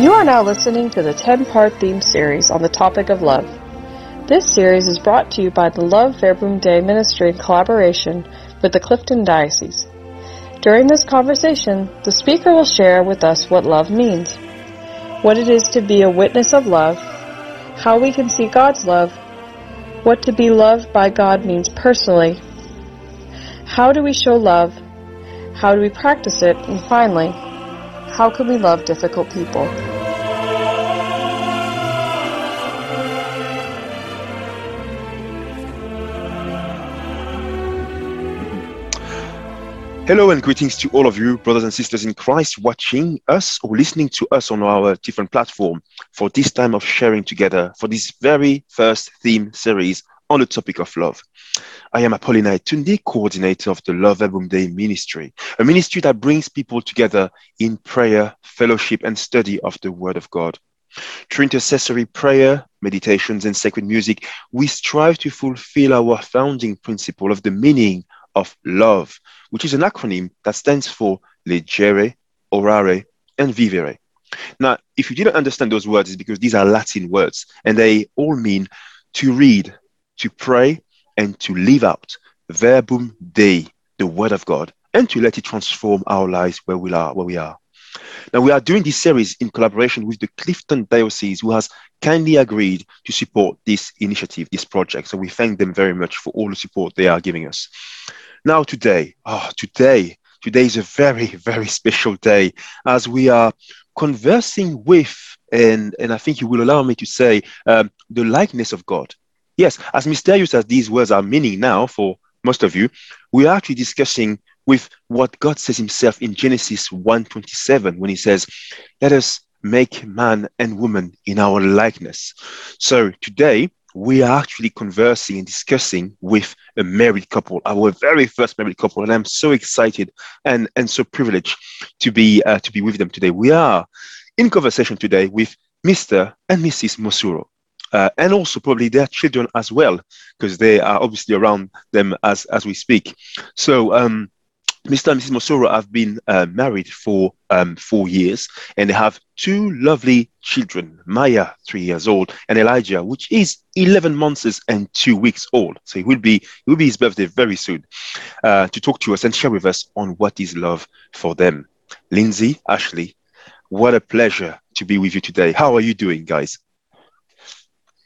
You are now listening to the 10 part theme series on the topic of love. This series is brought to you by the Love Verbum Dei Ministry in collaboration with the Clifton Diocese. During this conversation, the speaker will share with us what love means, what it is to be a witness of love, how we can see God's love, what to be loved by God means personally, how do we show love, how do we practice it, and finally, how can we love difficult people? Hello and greetings to all of you, brothers and sisters in Christ, watching us or listening to us on our different platform for this time of sharing together for this very first theme series on the topic of love. I am Apollinaire Tunde, coordinator of the Love Verbum Dei ministry, a ministry that brings people together in prayer, fellowship, and study of the Word of God. Through intercessory prayer, meditations, and sacred music, we strive to fulfill our founding principle of the meaning of love, which is an acronym that stands for legere, orare, and vivere. Now, if you didn't understand those words, it's because these are Latin words and they all mean to read, to pray, and to live out verbum dei, the word of God, and to let it transform our lives where we are, where we are. Now, we are doing this series in collaboration with the Clifton Diocese, who has kindly agreed to support this initiative, this project. So we thank them very much for all the support they are giving us. Now, today, oh, today, today is a very, very special day as we are conversing with, and, and I think you will allow me to say, um, the likeness of God. Yes, as mysterious as these words are meaning now for most of you, we are actually discussing with what God says himself in Genesis 1:27 when he says, "Let us make man and woman in our likeness." So today we are actually conversing and discussing with a married couple, our very first married couple, and I'm so excited and and so privileged to be uh, to be with them today. We are in conversation today with Mr. and Mrs. Mosuro. Uh, and also probably their children as well, because they are obviously around them as as we speak. So um, Mr. and Mrs. Mosuro have been uh, married for um, four years and they have two lovely children, Maya, three years old, and Elijah, which is 11 months and two weeks old. So it will be, it will be his birthday very soon uh, to talk to us and share with us on what is love for them. Lindsay, Ashley, what a pleasure to be with you today. How are you doing, guys?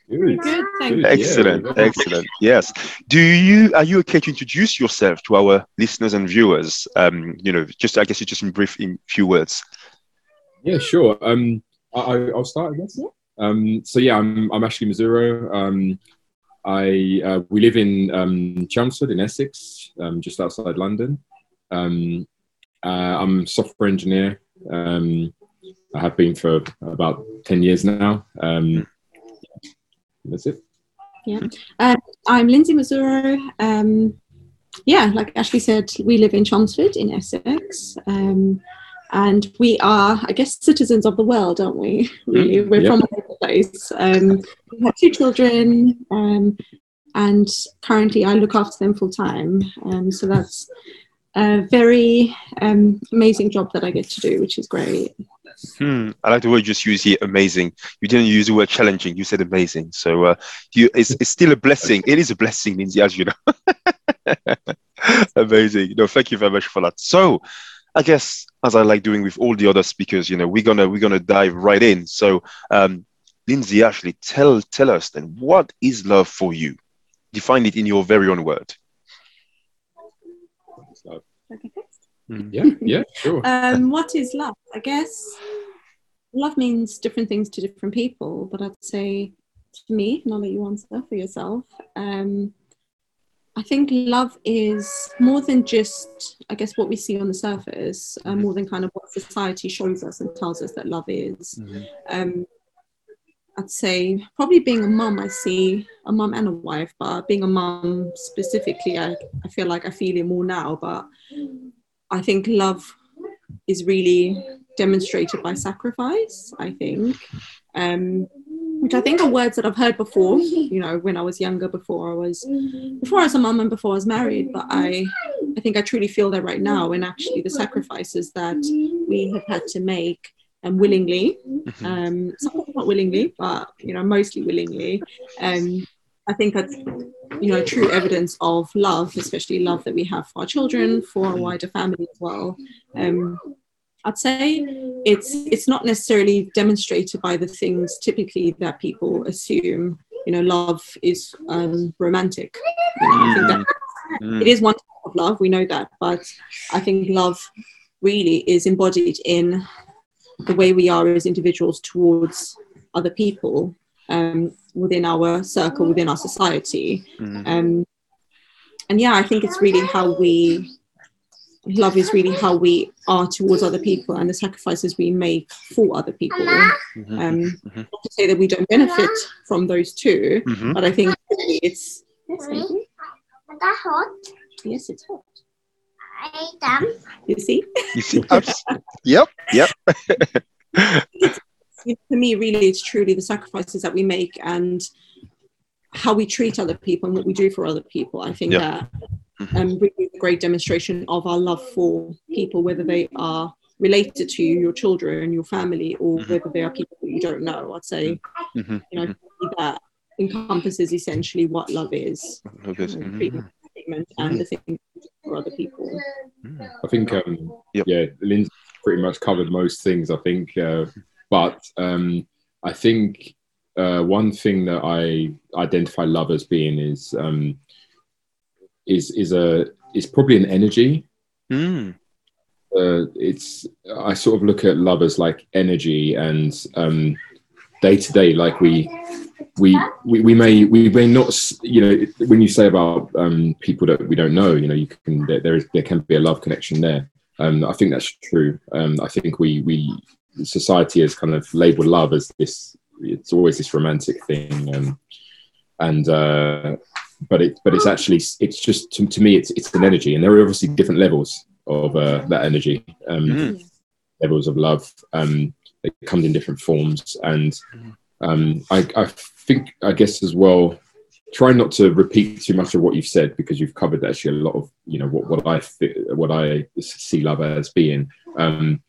Good. Good, thank you. Excellent, yeah. excellent. Yes. Do you are you okay to introduce yourself to our listeners and viewers? Um, you know, just I guess you just in brief, in few words. Yeah, sure. Um, I, will start. I guess. Um, so yeah, I'm I'm Ashley Mosuro. Um, I uh, we live in um, Chelmsford in Essex, um, just outside London. Um, uh, I'm a software engineer. Um, I have been for about ten years now. Um, that's it. Yeah. Uh, I'm Lindsay Mosuro. Um, yeah, like Ashley said, we live in Chelmsford in Essex. Um, and we are, I guess, citizens of the world, aren't we? Really, mm, we're yeah. from all over the place. Um, we have two children, um, and currently I look after them full time. Um, so that's a very um, amazing job that I get to do, which is great. Hmm. I like the word you just used here, amazing. You didn't use the word challenging, you said amazing. So uh, you, it's, it's still a blessing. It is a blessing, Lindsay, as you know. amazing. No, thank you very much for that. So I guess as I like doing with all the other speakers, you know, we're gonna we're gonna dive right in. So um, Lindsay, Ashley, tell tell us then what is love for you? Define it in your very own word. Okay. Mm. Yeah, yeah, sure. um, what is love? I guess love means different things to different people, but I'd say to me, and I'll let you answer for yourself. Um, I think love is more than just, I guess, what we see on the surface, uh, more than kind of what society shows us and tells us that love is. Mm-hmm. Um, I'd say probably being a mum, I see a mum and a wife, but being a mum specifically, I, I feel like I feel it more now. But I think love is really demonstrated by sacrifice, I think. Um, which I think are words that I've heard before, you know, when I was younger, before I was before I was a mum and before I was married. But I I think I truly feel that right now and actually the sacrifices that we have had to make and willingly. Mhm. Um, sometimes not willingly, but you know, mostly willingly. Um, I think that's you know true evidence of love, especially love that we have for our children, for our wider family as well. Um, I'd say it's it's not necessarily demonstrated by the things typically that people assume. You know, love is um, romantic. You know, I think that Mm. it is one type of love we know that but i think love really is embodied in the way we are as individuals towards other people um, within our circle within our society Mhm. um, and yeah i think it's really how we love is really how we are towards other people and the sacrifices we make for other people Mhm. um, Mhm. not to say that we don't benefit from those two Mhm. but i think it's yes, baby. That hot. yes it's hot I am. you see You see? Abs- yep. Yep. you know, for me, really, it's truly the sacrifices that we make and how we treat other people and what we do for other people. I think Yeah. that Mhm. um, really a great demonstration of our love for people, whether they are related to you, your children, your family, or Mhm. whether they are people that you don't know. I'd say, Mhm. you know, for me, that encompasses essentially what love is Look at- you know, treatment, treatment and the things we do for other people. Mhm. I think, um, Yep. yeah, Lynn's pretty much covered most things. I think, uh, but um, I think uh, one thing that I identify love as being is um, is is a is probably an energy. Mm. Uh, it's I sort of look at love as like energy and um, day to day, like we. We, we, we may we may not you know when you say about um, people that we don't know you know you can there, there is there can be a love connection there um, I think that's true. Um, I think we we society has kind of labelled love as this. It's always this romantic thing, um, and uh, but it but it's actually it's just to, to me it's it's an energy, and there are obviously different levels of uh, that energy, um, Mhm. levels of love. Um, it comes in different forms, and um, I, I think I guess as well try not to repeat too much of what you've said because you've covered actually a lot of you know what, what I what I see love as being. Um,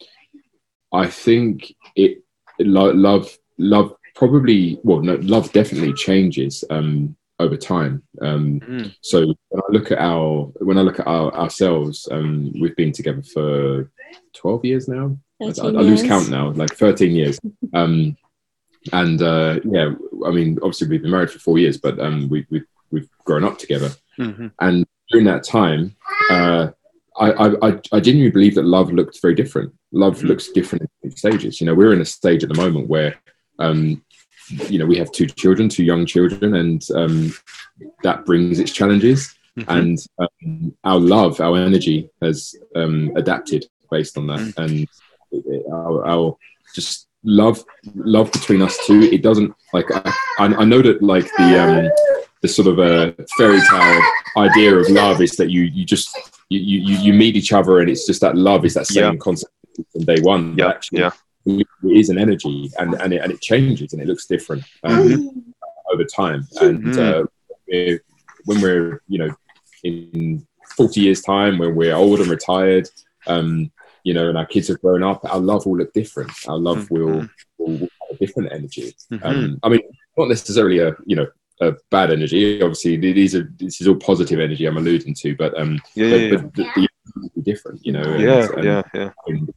I think it lo- love love probably well no love definitely changes um, over time. Um, Mm. so when I look at our when I look at our, ourselves, um, we've been together for twelve years now. I, I, 13 I lose count now, like thirteen years. Um, and uh, yeah, I mean, obviously we've been married for four years, but um, we, we've we've grown up together. Mhm. And during that time, uh, I, I I genuinely believe that love looks very different. Love Mhm. looks different in stages. You know, we're in a stage at the moment where, um, you know, we have two children, two young children, and um, that brings its challenges. Mhm. And um, our love, our energy has um, adapted based on that, Mm. and our, our just love love between us two it doesn't like i, I know that like the um the sort of a fairy tale idea of love is that you you just you you, you meet each other and it's just that love is that same Yeah. concept from day one Yeah, actually yeah. it is an energy and and it, and it changes and it looks different um, over time and Mhm. uh, we're, when we're you know in 40 years time when we're old and retired um you know and our kids have grown up our love will look different our love will, will, will have a different energy Mhm. um, I mean, not necessarily a you know a bad energy. Obviously, these are this is all positive energy I'm alluding to, but um, Yeah, but, yeah, yeah. the, the different, you know. and- Yeah, and yeah, yeah. in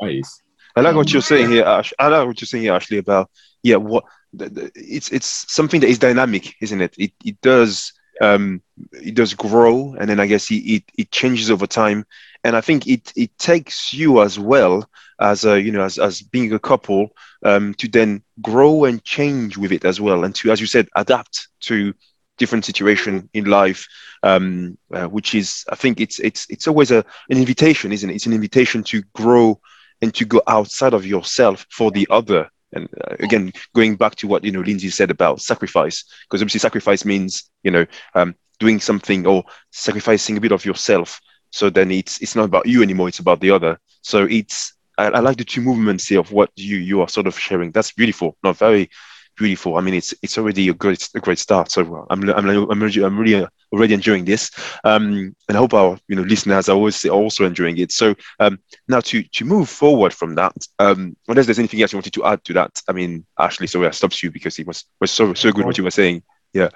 ways. I like what you're saying here, Ash. I like what you're saying here, Ashley, about yeah, what the, the, it's it's something that is dynamic, isn't it? It it does um it does grow, and then I guess it it, it changes over time, and I think it it takes you as well as a you know as as being a couple um to then grow and change with it as well, and to as you said adapt to different situation in life um uh, which is i think it's it's it's always a an invitation isn't it it's an invitation to grow and to go outside of yourself for the other. And uh, again, going back to what you know Lindsay said about sacrifice, because obviously sacrifice means you know um, doing something or sacrificing a bit of yourself. So then it's it's not about you anymore; it's about the other. So it's I, I like the two movements here of what you you are sort of sharing. That's beautiful, not very beautiful. I mean, it's it's already a great a great start. So I'm I'm I'm really, I'm really uh, already enjoying this, um, and I hope our you know listeners are always also enjoying it. So um, now to to move forward from that, um, unless there's anything else you wanted to add to that, I mean, Ashley, sorry I stopped you because it was was so so good what you were saying. Yeah.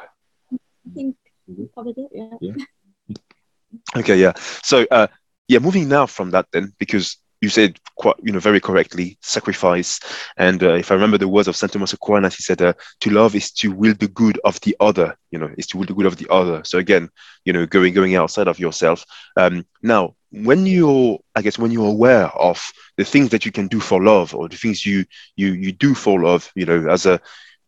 I think we covered it. Yeah. Yeah. Okay, yeah. So, uh, yeah, moving now from that then, because you said quite, you know, very correctly, sacrifice. And uh, if I remember the words of Saint Thomas Aquinas, he said, uh, "To love is to will the good of the other." You know, is to will the good of the other. So again, you know, going going outside of yourself. Um, now, when you're, I guess, when you're aware of the things that you can do for love, or the things you you you do for love, you know, as a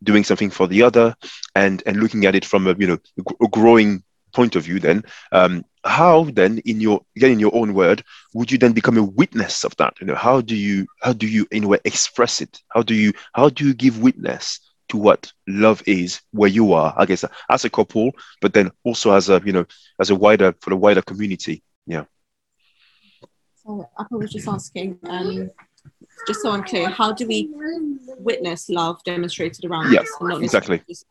doing something for the other, and and looking at it from a you know a growing point of view, then um, how then in your again in your own word would you then become a witness of that you know how do you how do you in a way express it how do you how do you give witness to what love is where you are i guess as a couple but then also as a you know as a wider for the wider community yeah So I was just asking, um, just so I'm clear, how do we witness love demonstrated around Yeah, us? and not exactly. necessarily just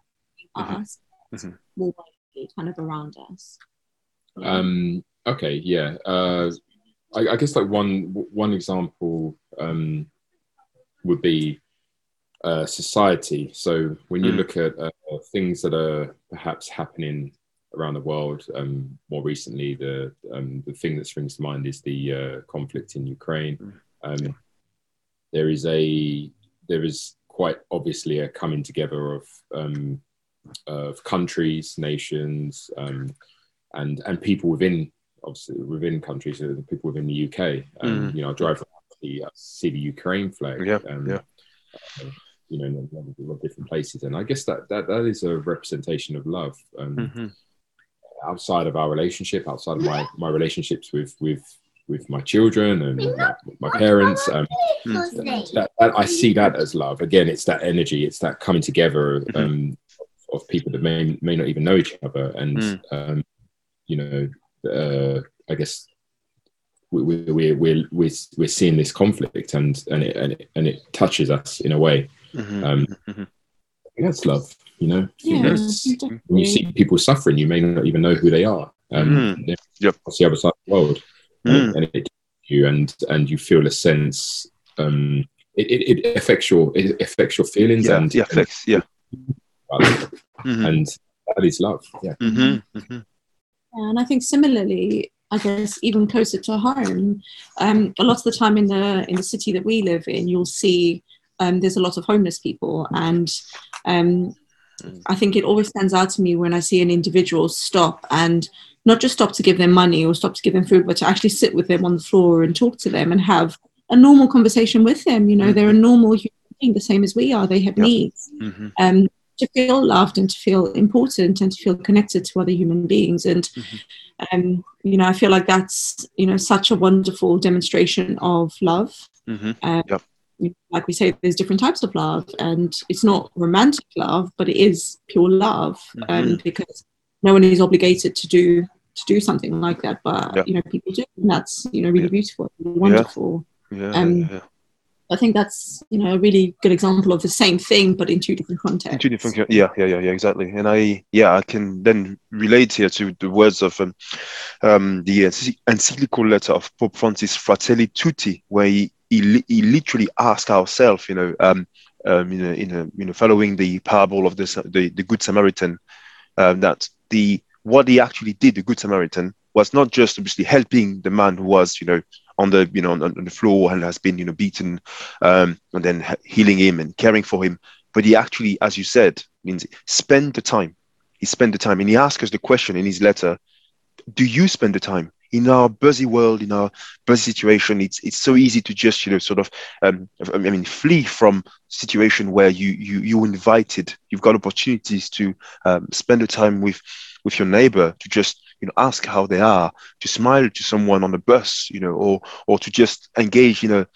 us, Mhm. more widely, kind of around us. Um, okay, yeah. Uh, I, I guess like one one example um, would be uh, society. So when you Mm. look at uh, things that are perhaps happening around the world, um, more recently, the um, the thing that springs to mind is the uh, conflict in Ukraine. Mm. Um, there is a there is quite obviously a coming together of um, of countries, nations, um, and and people within obviously within countries, uh, people within the UK. Um, You know, I drive around, see, I see the Ukraine flag. Yeah, um, yeah. uh, you know, in a lot of different places, and I guess that that that is a representation of love. Um, Mhm. outside of our relationship, outside of my my relationships with with with my children and my, my parents, um, that, that I see that as love. Again, it's that energy, it's that coming together Mhm. um, of people that may may not even know each other, and Mm. um, you know, uh, I guess we we we we're, we're we're seeing this conflict, and and it and it, and it touches us in a way. Mhm. Um, Mhm. That's love, you know. Yeah, that's- when you see people suffering, you may not even know who they are. Um, Mm. Yep. across the other side of the world, and, Mm. it, and it you and and you feel a sense. Um, it, it, it affects your it affects your feelings yeah and yeah flex yeah and, Mhm. and that is love. Yeah. Mhm. Mhm. And I think similarly, I guess even closer to home, um, a lot of the time in the in the city that we live in, you'll see um, there's a lot of homeless people, and um, I think it always stands out to me when I see an individual stop and not just stop to give them money or stop to give them food, but to actually sit with them on the floor and talk to them and have a normal conversation with them. You know, they're a normal human being, the same as we are. They have Yep. needs Mhm. um, to feel loved and to feel important and to feel connected to other human beings. And, Mhm. um, you know, I feel like that's, you know, such a wonderful demonstration of love. Mhm. Um, Yep. Like we say, there's different types of love, and it's not romantic love, but it is pure love um, because no one is obligated to do to do something like that. But Yep. you know, people do, and that's you know really Yeah. beautiful, wonderful. yeah Um, yeah, yeah. I think that's you know a really good example of the same thing, but in two different contexts. In two different, yeah, yeah, yeah, yeah, exactly. And I, yeah, I can then relate here to the words of um, um, the encyclical letter of Pope Francis, Fratelli Tutti, where he, he, he literally asked ourselves, you know, um, um, in a, in a, you know, following the parable of the, the, the Good Samaritan, um, that the what he actually did, the Good Samaritan, was not just obviously helping the man who was, you know, on the, you know, on, on the floor and has been, you know, beaten, um, and then healing him and caring for him, but he actually, as you said, means spend the time. He spent the time, and he asked us the question in his letter: Do you spend the time in our busy world, in our busy situation? It's it's so easy to just you know sort of um, I mean flee from situation where you you you invited, you've got opportunities to um, spend the time with with your neighbor to just you know ask how they are, to smile to someone on the bus, you know, or or to just engage in a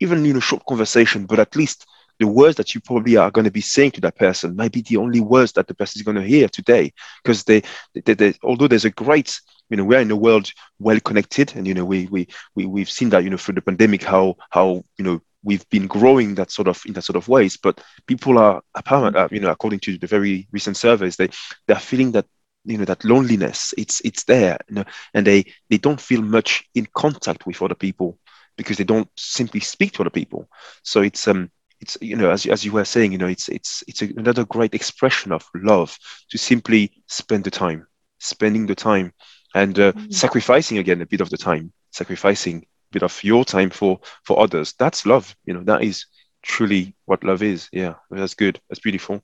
even you know short conversation, but at least the words that you probably are going to be saying to that person might be the only words that the person is going to hear today. Because they, they, they although there's a great you know we're in a world well connected and you know we, we we we've seen that you know through the pandemic how how you know we've been growing that sort of in that sort of ways. But people are apparent uh, you know according to the very recent surveys they they're feeling that you know that loneliness it's it's there you know, and they they don't feel much in contact with other people because they don't simply speak to other people. So it's um it's you know as, as you were saying you know it's it's it's another great expression of love to simply spend the time spending the time and uh, Mhm. sacrificing again a bit of the time sacrificing a bit of your time for for others. That's love you know that is truly what love is. Yeah that's good. That's beautiful.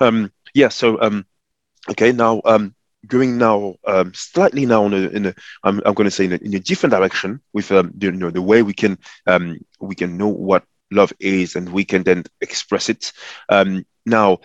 Um yeah so um okay now um going now um slightly now in a, in a i'm, I'm going to say in a, in a different direction with um the, you know the way we can um we can know what love is and we can then express it. Um now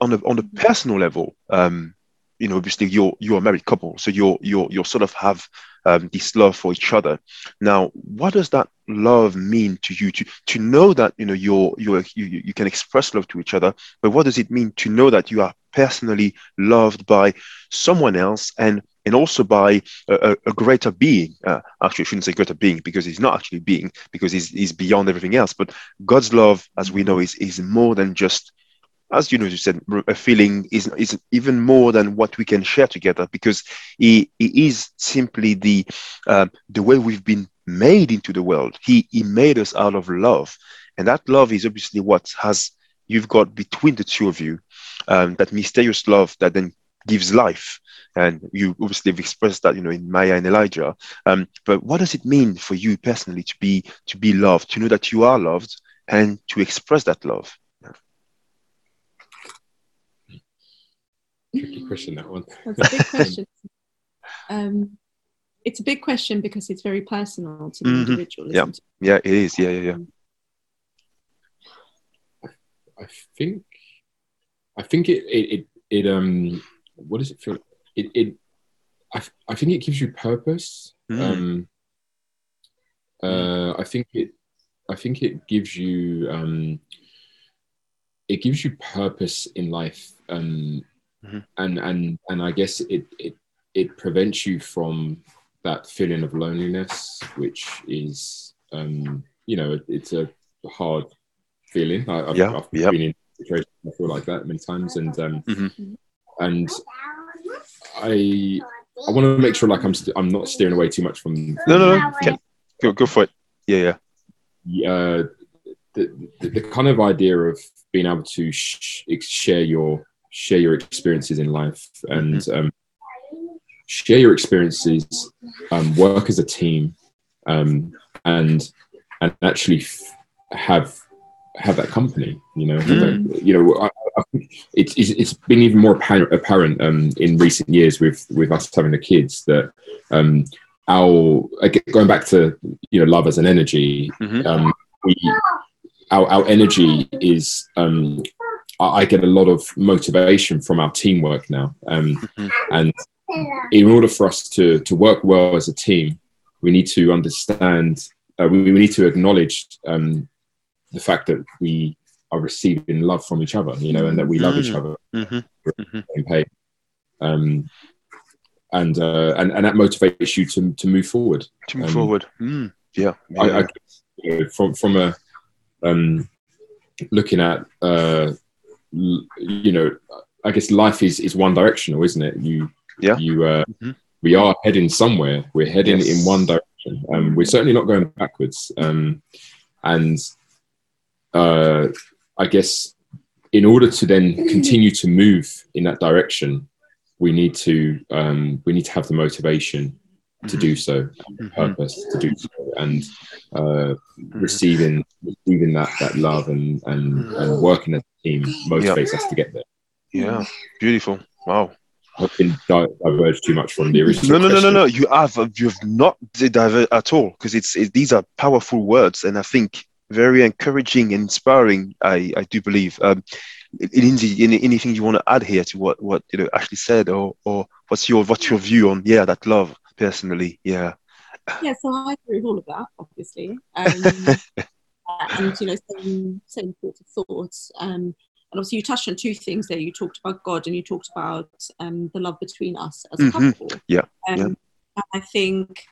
on a on a personal level um you know obviously you're you're a married couple so you're you're you're sort of have um, this love for each other. Now what does that love mean to you? To to know that you know you're you're you, you can express love to each other but what does it mean to know that you are personally loved by someone else and and also by a, a- a greater being? Uh, actually i shouldn't say greater being because he's not actually being because he's, he's beyond everything else but god's love as we know is is more than just as you know you said a feeling is is even more than what we can share together because he, he is simply the um, the way we've been made into the world. He he made us out of love. And that love is obviously what has you've got between the two of you um, that mysterious love that then gives life. And you obviously have expressed that you know in maya and elijah. Um, but what does it mean for you personally to be to be loved to know that you are loved and to express that love Tricky question that one. That's a big question. um, it's a big question because it's very personal to the Mhm. individual. Yeah. it? yeah it is yeah yeah yeah I think I think it it it, it um what does it feel it it I, I think it gives you purpose Mm. um uh I think it I think it gives you um it gives you purpose in life um Mhm. and and and I guess it it it prevents you from that feeling of loneliness which is um you know it's a hard feeling I, I've, Yeah, I've yeah. been in situations I feel like that many times and um Mhm. and I I want to make sure like I'm st- I'm not steering away too much from no no no okay. go, go for it yeah yeah uh, the, the the kind of idea of being able to sh- share your share your experiences in life and um, share your experiences, um, work as a team, um, and and actually f- have have that company. You know, that- you know, I, I it's, it's it's been even more apparent, apparent um, in recent years with with us having the kids that um, our going back to you know love as an energy. Mhm. Um, we our, our energy is um, I I get a lot of motivation from our teamwork now, um, Mhm. and in order for us to to work well as a team, we need to understand. Uh, we, we need to acknowledge um, the fact that we are receiving love from each other, you know, and that we love each Mm. other Mhm. same. Um, and, uh, and and that motivates you to to move forward. to move Um, forward mm. yeah, yeah. I, I you know, from from a um, looking at uh, l- you know, I guess life is is one directional, isn't it? You Yeah. you uh, Mhm. we are heading somewhere. We're heading Yes. in one direction. Um, we're certainly not going backwards. Um, and uh, I guess in order to then continue to move in that direction, we need to um, we need to have the motivation to Mhm. do so, Mhm. purpose to do so, and uh, receiving receiving that that love and and, and working as a team motivates us to get there. yeah beautiful wow I've been di- diverged too much from the original. no no no question. no you have uh, you have not diverted at all because it's it, these are powerful words and i think very encouraging and inspiring i i do believe um Lindsay, any, anything you want to add here to what what you know Ashley said, or or what's your what's your view on yeah that love personally? Yeah, Yeah, so I agree with all of that, obviously. Um, and, you know, same, same sorts of thoughts. Um, and obviously, you touched on two things there. You talked about God and you talked about um, the love between us as a Mhm. couple. Yeah, Um, yeah. I think,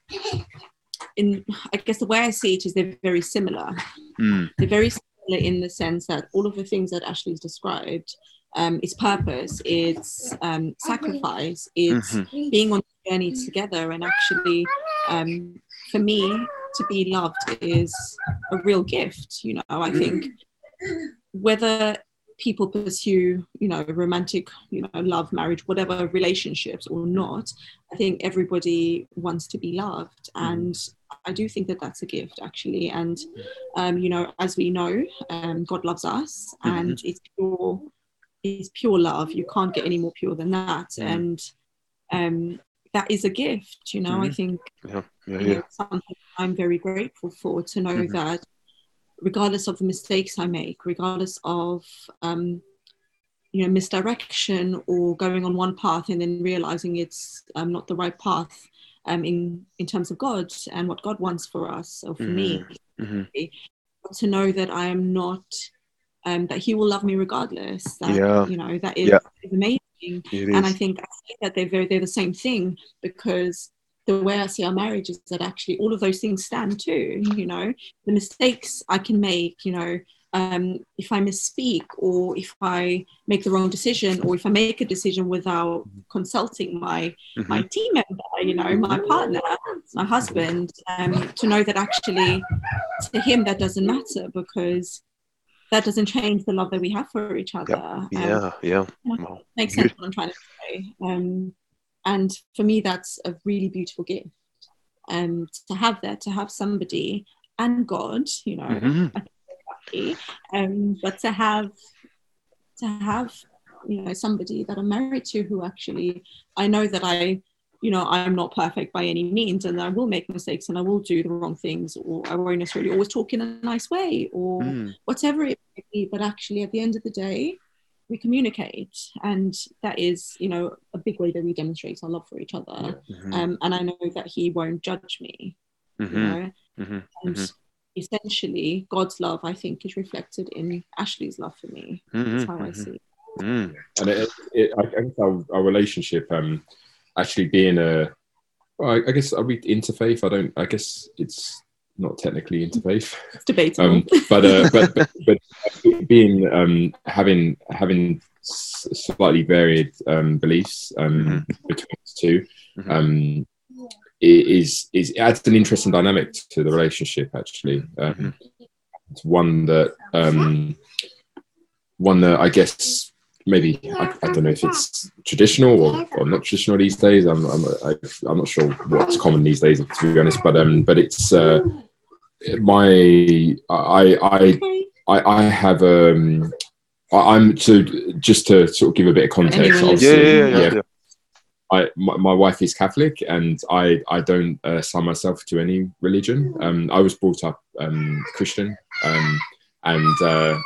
in I guess the way I see it is they're very similar. Mm, They're very similar in the sense that all of the things that Ashley's described um, it's purpose, it's um, sacrifice, it's Mhm. being on the journey together. And actually, um, for me, to be loved is a real gift. You know, I think whether people pursue, you know, romantic, you know, love, marriage, whatever relationships or not, I think everybody wants to be loved. And I do think that that's a gift, actually. And, um, you know, as we know, um, God loves us and it's pure, it's pure love. You can't get any more pure than that. Mhm. And um, that is a gift, you know, I Mhm. think Yeah, yeah, yeah. know, something I'm very grateful for to know Mhm. that regardless of the mistakes I make, regardless of um, you know misdirection or going on one path and then realizing it's um, not the right path um, in in terms of God and what God wants for us or for me, Mhm. to know that I am not um, that He will love me regardless. That Yeah. you know that is, amazing and I think I think that they're very they're the same thing because the way I see our marriage is that actually all of those things stand too. You know, the mistakes I can make. You know, um, if I misspeak or if I make the wrong decision or if I make a decision without consulting my my Mhm. team member, you know, my partner, my husband, um, to know that actually to him that doesn't matter because that doesn't change the love that we have for each other. Um, Yeah, yeah. Wow. makes sense what I'm trying to say. Um, and for me, that's a really beautiful gift. Um, to have that, to have somebody and God, you know, Mhm. lucky, um, but to have to have you know somebody that I'm married to who actually I know that I you know I'm not perfect by any means and I will make mistakes and I will do the wrong things or I won't necessarily always talk in a nice way or Mm. whatever it may be but actually at the end of the day we communicate and that is you know a big way that we demonstrate our love for each other Mhm. um, and I know that he won't judge me you Mhm. know Mhm. and Mhm. essentially God's love I think is reflected in Ashley's love for me that's Mhm. how I Mhm. see it. Mm. and it, it, I I guess our, our relationship um actually being a well, I, I guess are we interfaith I don't I guess it's not technically interfaith it's debatable. Um but uh but but, but being um having having s- slightly varied um beliefs um between us two Mhm. um i- is is it adds an interesting dynamic to the relationship actually. Um Mhm. it's one that um one that i guess maybe I, I don't know if it's traditional or, or not traditional these days. I'm I'm, I, I'm not sure what's common these days to be honest, but um, but it's uh, my I I I, I have um. I- I'm to just to sort of give a bit of context. Yeah, yeah, yeah, yeah. yeah. I my, my wife is Catholic, and I I don't uh, sign myself to any religion. Um, I was brought up um, Christian, um, and uh,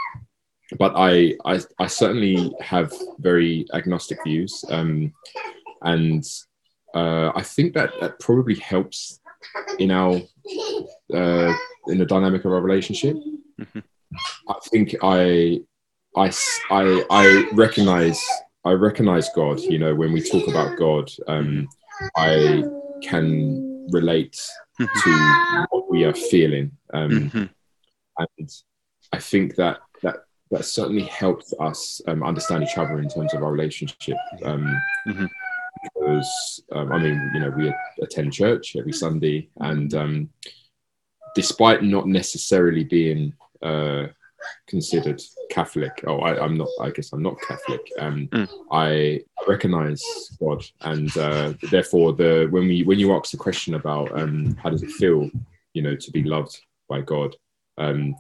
but I, I I certainly have very agnostic views, um, and uh, I think that that probably helps in our uh, in the dynamic of our relationship. Mhm. I think I I I I recognize I recognize God. You know, when we talk about God, um, I can relate to what we are feeling, um, Mhm. and I think that that certainly helps us um, understand each other in terms of our relationship. Um, Mhm. Because um, I mean, you know, we attend church every Sunday, and um, despite not necessarily being uh, considered Catholic. Oh, I, I'm not. I guess I'm not Catholic. Um, Mm. I recognize God, and uh, therefore, the when we when you ask the question about um, how does it feel, you know, to be loved by God, um,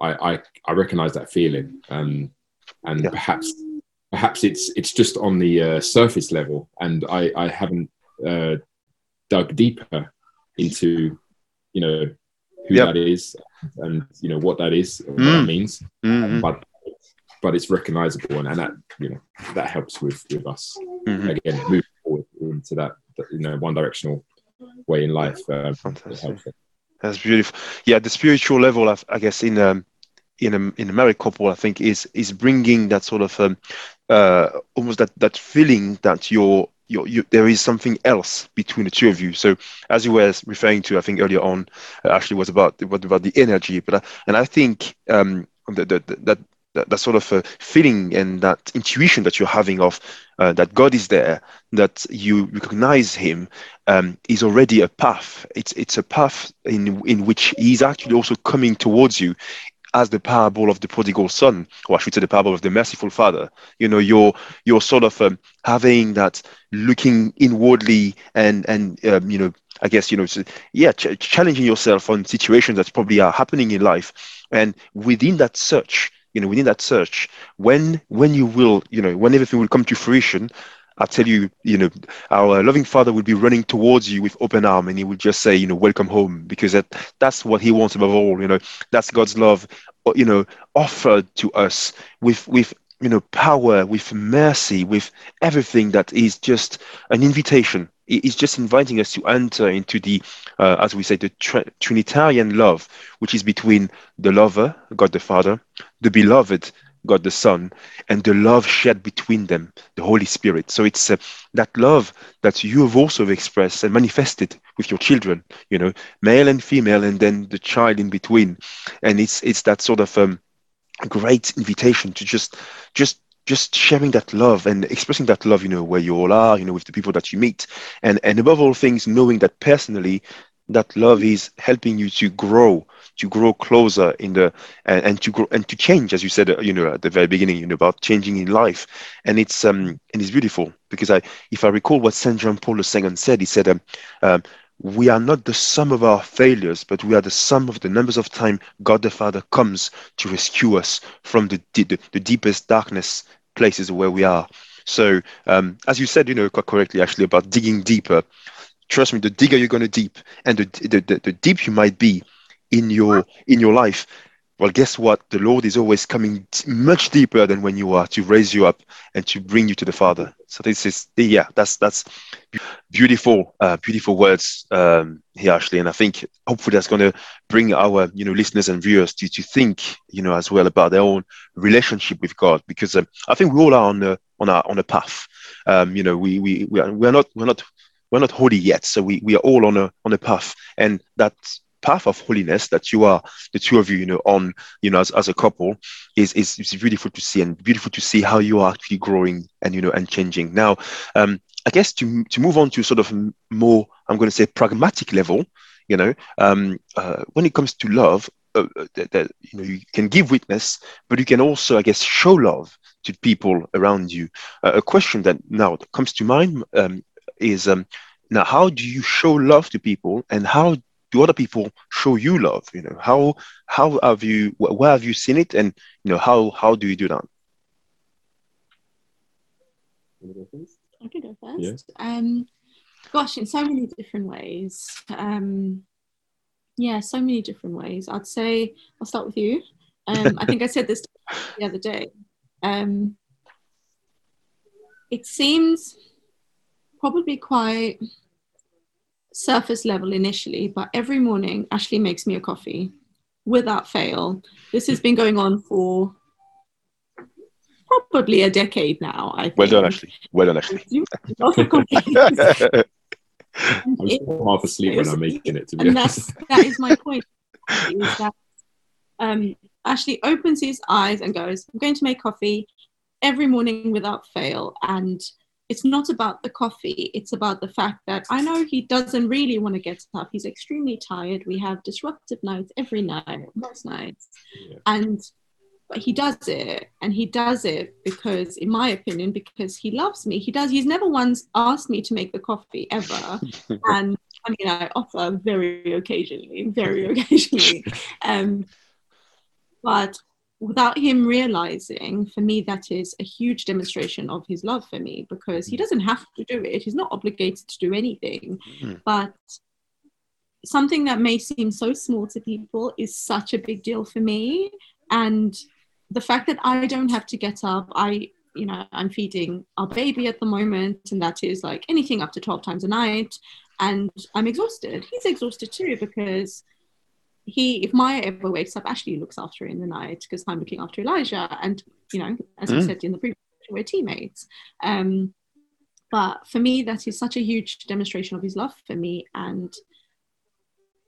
I, I I recognize that feeling, um, and Yeah. perhaps perhaps it's it's just on the uh, surface level, and I I haven't uh, dug deeper into you know who Yep. that is and you know what that is and what Mm. that means Mhm. but but it's recognizable and, and that you know that helps with with us Mhm. again move forward into that you know one directional way in life it Fantastic. That's beautiful. Yeah, the spiritual level, of, I guess, in um, in a in a married couple, I think is is bringing that sort of um, uh, almost that that feeling that you're you're, you, there is something else between the two of you. So, as you were referring to, I think earlier on, uh, actually was about what about the energy, but uh, and I think um, the, that that, that sort of uh, feeling and that intuition that you're having of uh, that God is there, that you recognize Him, um, is already a path. It's it's a path in in which He's actually also coming towards you, as the parable of the prodigal son, or I should say the parable of the merciful father. You know, you're you're sort of um, having that looking inwardly and and um, you know, I guess you know, yeah, ch- challenging yourself on situations that probably are happening in life, and within that search you know within that search when when you will you know when everything will come to fruition I tell you, you know, our loving Father will be running towards you with open arm, and He will just say, you know, welcome home, because that that's what He wants above all. You know, that's God's love, you know, offered to us with with you know power, with mercy, with everything that is just an invitation. He's just inviting us to enter into the, uh, as we say, the tr- Trinitarian love, which is between the lover, God the Father, the beloved, God the Son, and the love shared between them, the Holy Spirit. So it's uh, that love that you have also expressed and manifested with your children, you know, male and female, and then the child in between. And it's it's that sort of um, great invitation to just just just sharing that love and expressing that love, you know, where you all are, you know, with the people that you meet, and and above all things, knowing that personally, that love is helping you to grow to grow closer in the and, and, to grow and to change as you said uh, you know at the very beginning you know about changing in life and it's um and it's beautiful because i if i recall what saint john paul ii said he said um, um, we are not the sum of our failures, but we are the sum of the numbers of time God the Father comes to rescue us from the, the, the deepest darkness places where we are. So, um, as you said, you know, quite correctly, actually, about digging deeper, trust me, the digger you're going to deep, and the, the, the, the deep you might be, in your in your life. Well guess what? The lord is always coming much deeper than when you are to raise you up and to bring you to the father. So this is yeah that's that's beautiful uh, beautiful words um, here ashley. And i think hopefully that's going to bring our you know listeners and viewers to, to think you know as well about their own relationship with god. Because um, i think we all are on a on a on a path. Um, you know we we we are, we're not we're not we're not holy yet. So we, we are all on a on a path. And that path of holiness that you are the two of you you know on you know as, as a couple is, is is beautiful to see and beautiful to see how you are actually growing and you know and changing. Now um i guess to to move on to sort of more i'm going to say pragmatic level you know um uh, when it comes to love uh, uh, that, that you know you can give witness but you can also i guess show love to people around you. Uh, a question that now comes to mind um, is um, now how do you show love to people and how do other people show you love? You know how how have you where have you seen it? And you know how how do you do that? I can go first. Yeah. um gosh in so many different ways. Um yeah so many different ways. I'd say i'll start with you. Um i think i said this the other day. Um it seems probably quite surface level initially, but every morning Ashley makes me a coffee without fail. This has been going on for probably a decade now. I think. Well done, Ashley. Well done, Ashley. I'm half asleep when I'm making it. To be and honest. that's that is my point. Is that um, Ashley opens his eyes and goes, "I'm going to make coffee every morning without fail," and it's not about the coffee it's about the fact that i know he doesn't really want to get up. He's extremely tired. We have disruptive nights every night most nights. Yeah. and but he does it and he does it because in my opinion because he loves me. He does he's never once asked me to make the coffee ever. And i mean i offer very occasionally very occasionally. Um but without him realizing, for me, that is a huge demonstration of his love for me because he mm. doesn't have to do it. He's not obligated to do anything. Mm. But something that may seem so small to people is such a big deal for me. And the fact that I don't have to get up, I, you know, I'm feeding our baby at the moment, and that is like anything up to 12 times a night. And I'm exhausted. He's exhausted too because he, if Maya ever wakes up, Ashley looks after her in the night because I'm looking after Elijah. And, you know, as mm. I said in the previous, we're teammates. Um, but for me, that is such a huge demonstration of his love for me. And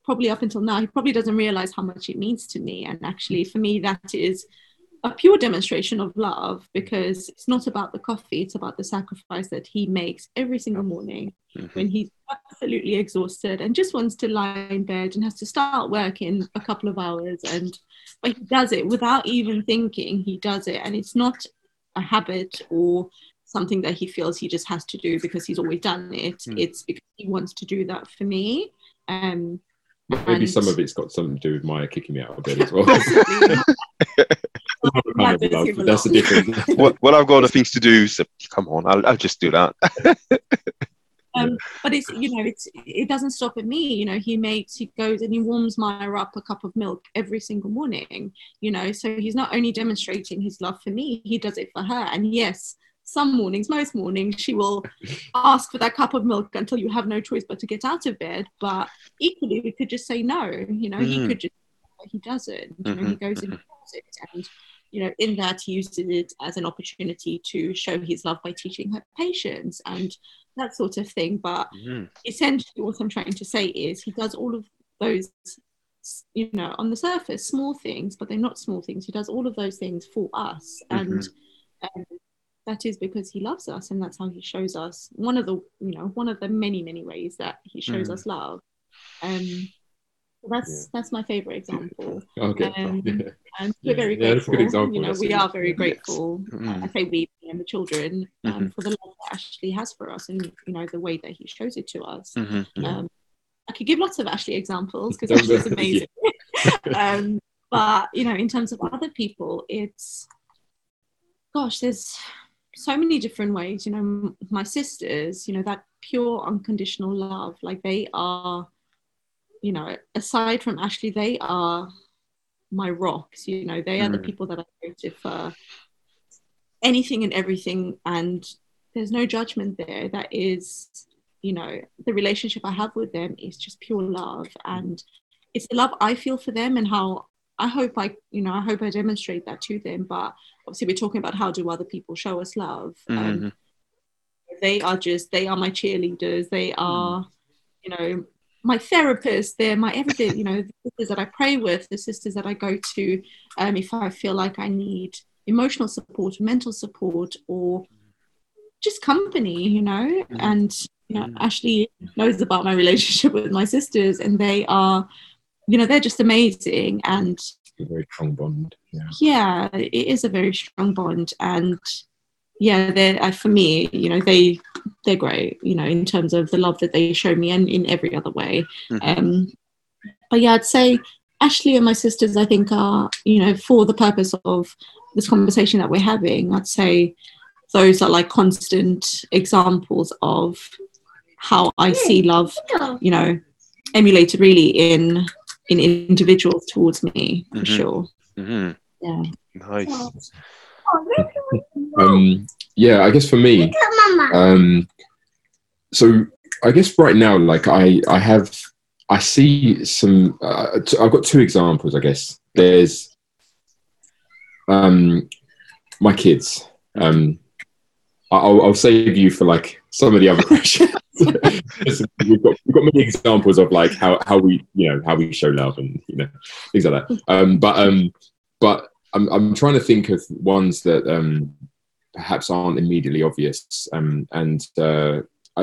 probably up until now, he probably doesn't realize how much it means to me. And actually, for me, that is a pure demonstration of love because it's not about the coffee, it's about the sacrifice that he makes every single morning Mhm. when he's absolutely exhausted and just wants to lie in bed and has to start work in a couple of hours and but he does it without even thinking he does it and it's not a habit or something that he feels he just has to do because he's always done it Mm. it's because he wants to do that for me um Maybe And- some of it's got something to do with Maya kicking me out of bed as well. possibly Another kind of love, but that's a lot. different. well, well, I've got other things to do. So come on, I'll, I'll just do that. um, but it's you know it's it doesn't stop at me you know he makes he goes and he warms Maya up a cup of milk every single morning you know so he's not only demonstrating his love for me he does it for her and yes some mornings most mornings she will ask for that cup of milk until you have no choice but to get out of bed but equally we could just say no you know he Mhm. could just he doesn't you know he goes and does it and you know in that he uses it as an opportunity to show his love by teaching her patience and that sort of thing. But Mhm. essentially what I'm trying to say is he does all of those you know on the surface small things but they're not small things. He does all of those things for us. And um, that is because he loves us and that's how he shows us one of the you know one of the many many ways that he shows Mm. us love. Um that's Yeah. that's my favorite example Okay. Um, yeah. and we're very yeah, that's a grateful good example, you know we are very yes. grateful Mm. I say we and the children um, Mhm. for the love that Ashley has for us and you know the way that he shows it to us Mhm. Um, I could give lots of Ashley examples because Ashley's amazing. um, but you know, in terms of other people, it's gosh, there's so many different ways. You know, my sisters, you know, that pure unconditional love, like they are, you know, aside from Ashley, they are my rocks. You know, they are the Mm. people that I go to for anything and everything, and there's no judgment there. That is you know the relationship i have with them is just pure love and it's the love i feel for them and how i hope i you know i hope i demonstrate that to them but obviously we're talking about how do other people show us love um, Mhm. they are just they are my cheerleaders they are you know my therapist they're my everything you know the sisters that i pray with the sisters that i go to um, if i feel like i need emotional support mental support or just company you know Mhm. and you know Mhm. ashley knows about my relationship with my sisters and they are you know they're just amazing and a very strong bond. Yeah. yeah it is a very strong bond and yeah they're uh, for me you know they they're great you know in terms of the love that they show me and in every other way Mhm. um but yeah i'd say ashley and my sisters i think are you know for the purpose of this conversation that we're having i'd say those are like constant examples of how i see love you know emulated really in in individuals towards me for Mhm. sure Mhm. yeah Nice. Um, yeah, I guess for me, um, so I guess right now, like I, I have, I see some. Uh, t- I've got two examples. I guess there's um, my kids. Um, I'll, I'll save you for like some of the other questions. we've got we've got many examples of like how how we you know how we show love and you know things like that. Um, but um, but I'm I'm trying to think of ones that um perhaps aren't immediately obvious. Um, and uh, I,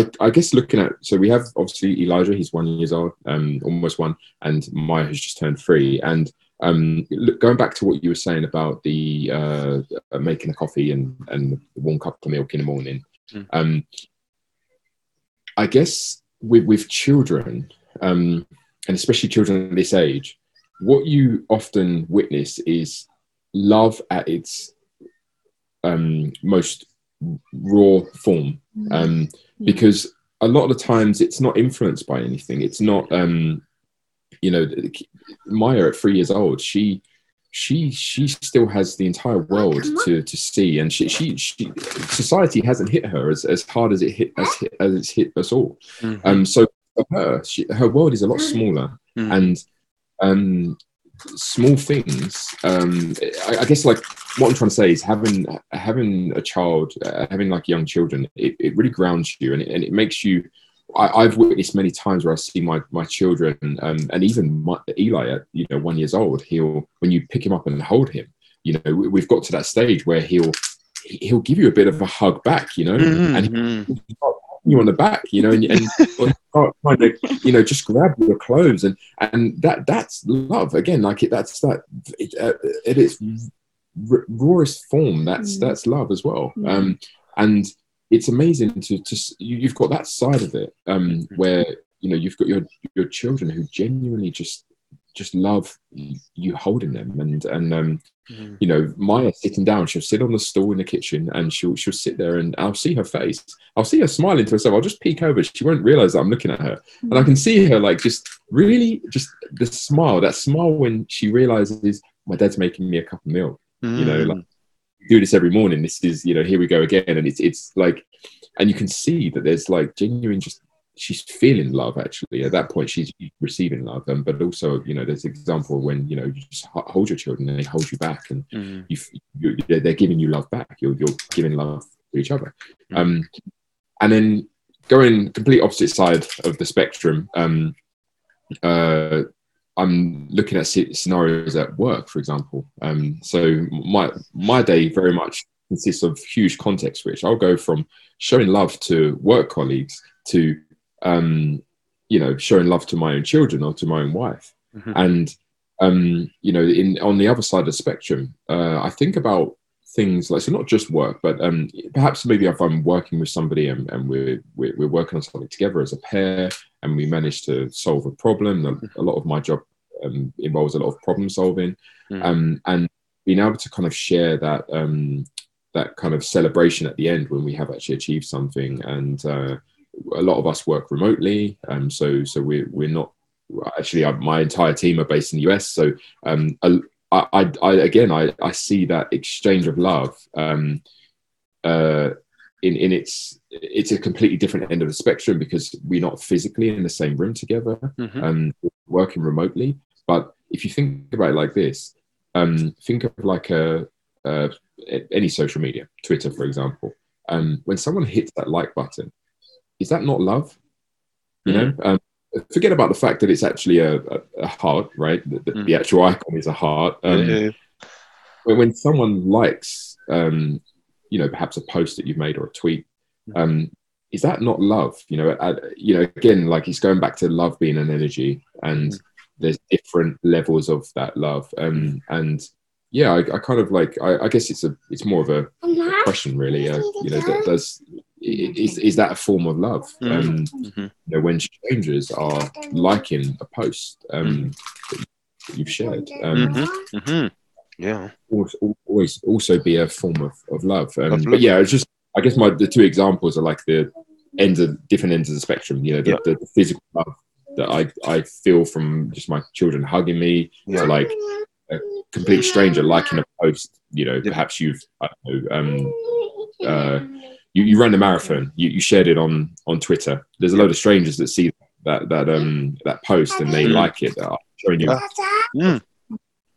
I, I- guess looking at so we have obviously Elijah, he's one years old, um, almost one, and Maya has just turned three. And um, look, going back to what you were saying about the uh, making a coffee and and one cup of milk in the morning, Mm. um, I guess with with children, um, and especially children at this age, what you often witness is love at its um, most raw form. Um, Yeah. because a lot of the times it's not influenced by anything. It's not um, you know maya at three years old she she she still has the entire world to to see. And she she, she society hasn't hit her as, as hard as it hit as, hit as it's hit us all. Mhm. um so for her she, her world is a lot smaller. Mhm. and um small things um I, I guess like what i'm trying to say is having having a child uh, having like young children it, it really grounds you and it, and it makes you I, I've witnessed many times where I see my my children, um, and even my, Eli at you know one years old. He'll when you pick him up and hold him, you know we- we've got to that stage where he'll he'll give you a bit of a hug back you know and He'll start patting you on the back you know and, and start trying to you know just grab your clothes and and that that's love again like it that's that it, uh, it is r- rawest form that's Mm. that's love as well Mm. um and it's amazing to to you, you've got that side of it um where you know you've got your your children who genuinely just just love you, holding them. And and um Mhm. you know Maya sitting down she'll sit on the stool in the kitchen and she'll she'll sit there and I'll see her face. I'll see her smiling to herself. I'll just peek over. She won't realize that I'm looking at her. And I can see her like just really just the smile that smile when she realizes my dad's making me a cup of milk. You know like do this every morning. This is you know here we go again. And it's it's like and you can see that there's like genuine just she's feeling love actually. At that point she's receiving love. Um, but also you know there's an example when you know you just hold your children and they hold you back and Mhm. you, you they're giving you love back. You're, you're giving love to each other. Um and then going complete opposite side of the spectrum um uh i'm looking at scenarios at work for example. Um so my my day very much consists of huge context switch. I'll go from showing love to work colleagues to um you know showing love to my own children or to my own wife Mhm. and um you know in on the other side of the spectrum uh i think about things like so not just work but um perhaps maybe if i'm working with somebody and, and we're, we're we're working on something together as a pair and we manage to solve a problem a, a lot of my job um, involves a lot of problem solving Mm. um and being able to kind of share that um that kind of celebration at the end when we have actually achieved something and uh a lot of us work remotely um so so we're we're not actually I, my entire team are based in the us so um I, I, I again I, I see that exchange of love um, uh, in in its it's a completely different end of the spectrum because we're not physically in the same room together Mhm. um, working remotely but if you think about it like this um, think of like a, a any social media Twitter for example um, when someone hits that like button is that not love? You know um, forget about the fact that it's actually a, a, a heart right? The, the, Mm. the actual icon is a heart. Um, Yeah, yeah, when, when someone likes um you know perhaps a post that you've made or a tweet um is that not love? You know uh, you know again like it's going back to love being an energy and Mm. there's different levels of that love. Um and yeah i, I kind of like I, I guess it's a it's more of a, a question really uh, you know that does i- is, is that a form of love Mm. um Mhm. you know when strangers are liking a post um that you've shared um Mhm. Mhm. yeah always, also be a form of, of love. Um, but yeah, it's just I guess my the two examples are like the ends of different ends of the spectrum. You know, the, Yeah. the, the physical love that I I feel from just my children hugging me Yeah. to like a complete stranger liking a post. You know, Yeah. perhaps you've I don't know, um, uh, you, you ran the marathon. You, you shared it on on Twitter. There's a load of strangers that see that that um that post and they Mhm. like it. That are showing you. Ah. Mm.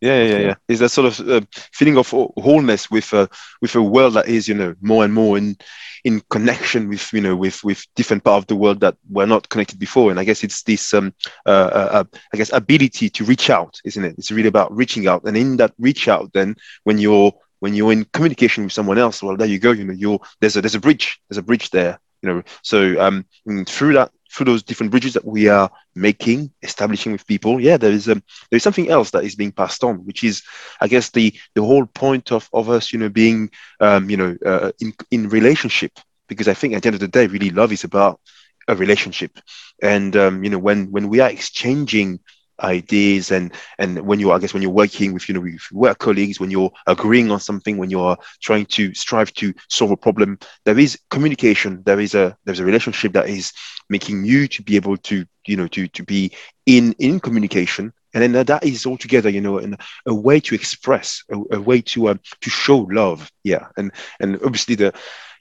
Yeah, yeah, yeah. It's that sort of uh, feeling of wholeness with uh, with a world that is, you know, more and more in in connection with, you know, with with different part of the world that were not connected before. And I guess it's this, um, uh, uh, uh, I guess, ability to reach out, isn't it? It's really about reaching out, and in that reach out, then when you're when you're in communication with someone else, well, there you go. You know, you're there's a there's a bridge, there's a bridge there. You know, so um, mm, through that through those different bridges that we are making, establishing with people, yeah, there is um, there is something else that is being passed on, which is, I guess, the the whole point of of us, you know, being, um, you know, uh, in in relationship. Because I think at the end of the day, really, love is about a relationship, and um, you know, when when we are exchanging ideas and and when you're i guess when you're working with you know with work colleagues when you're agreeing on something when you're trying to strive to solve a problem there is communication. There is a there's a relationship that is making you to be able to you know to to be in in communication. And then that is altogether you know an, a way to express a, a way to um, to show love. Yeah. And and obviously the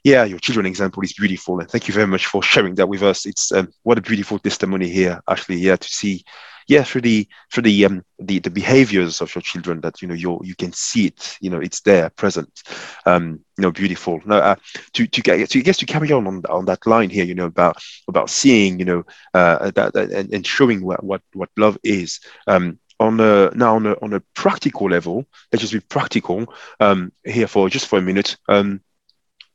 yeah your children example is beautiful. And thank you very much for sharing that with us. It's um, what a beautiful testimony here actually yeah to see yeah through the through the um the, the behaviors of your children that you know you you can see it you know it's there present um you know beautiful no uh, to to get to I guess to carry on on, on that line here you know about about seeing you know uh that, that and, and showing what, what what love is um on a now on a on a practical level, let's just be practical um, here for just for a minute. Um,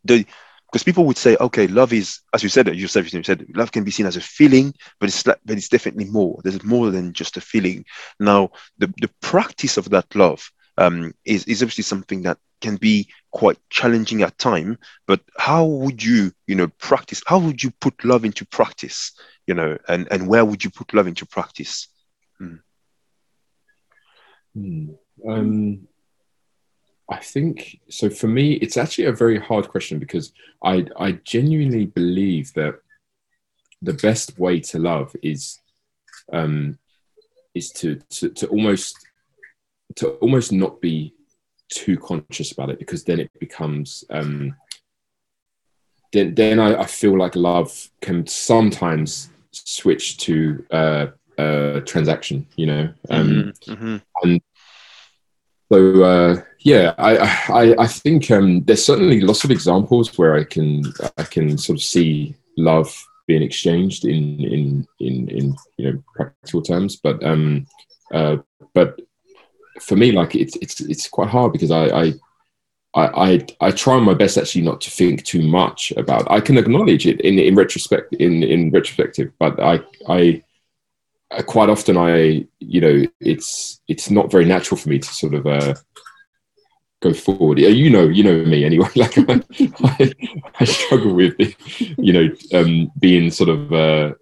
the because people would say, okay, love is, as you said, yourself, you said, love can be seen as a feeling, but it's but it's definitely more. There's more than just a feeling. Now, the the practice of that love um, is is obviously something that can be quite challenging at time. But how would you, you know, practice? How would you put love into practice? You know, and and where would you put love into practice? Hmm. Hmm. Um, I think so. For me, it's actually a very hard question because I I genuinely believe that the best way to love is um, is to, to to almost to almost not be too conscious about it because then it becomes um, then then I, I feel like love can sometimes switch to uh, uh, transaction, you know, um, mm-hmm. mm-hmm. and so uh, yeah, I I, I think um, there's certainly lots of examples where I can I can sort of see love being exchanged in in in in you know practical terms, but um, uh, but for me, like it's it's it's quite hard because I I I, I, try my best actually not to think too much about. I can acknowledge it in in retrospect in in retrospective, but I I quite often I you know it's it's not very natural for me to sort of uh, go forward. You know you know me anyway. Like I, I, I struggle with you know um, being sort of uh,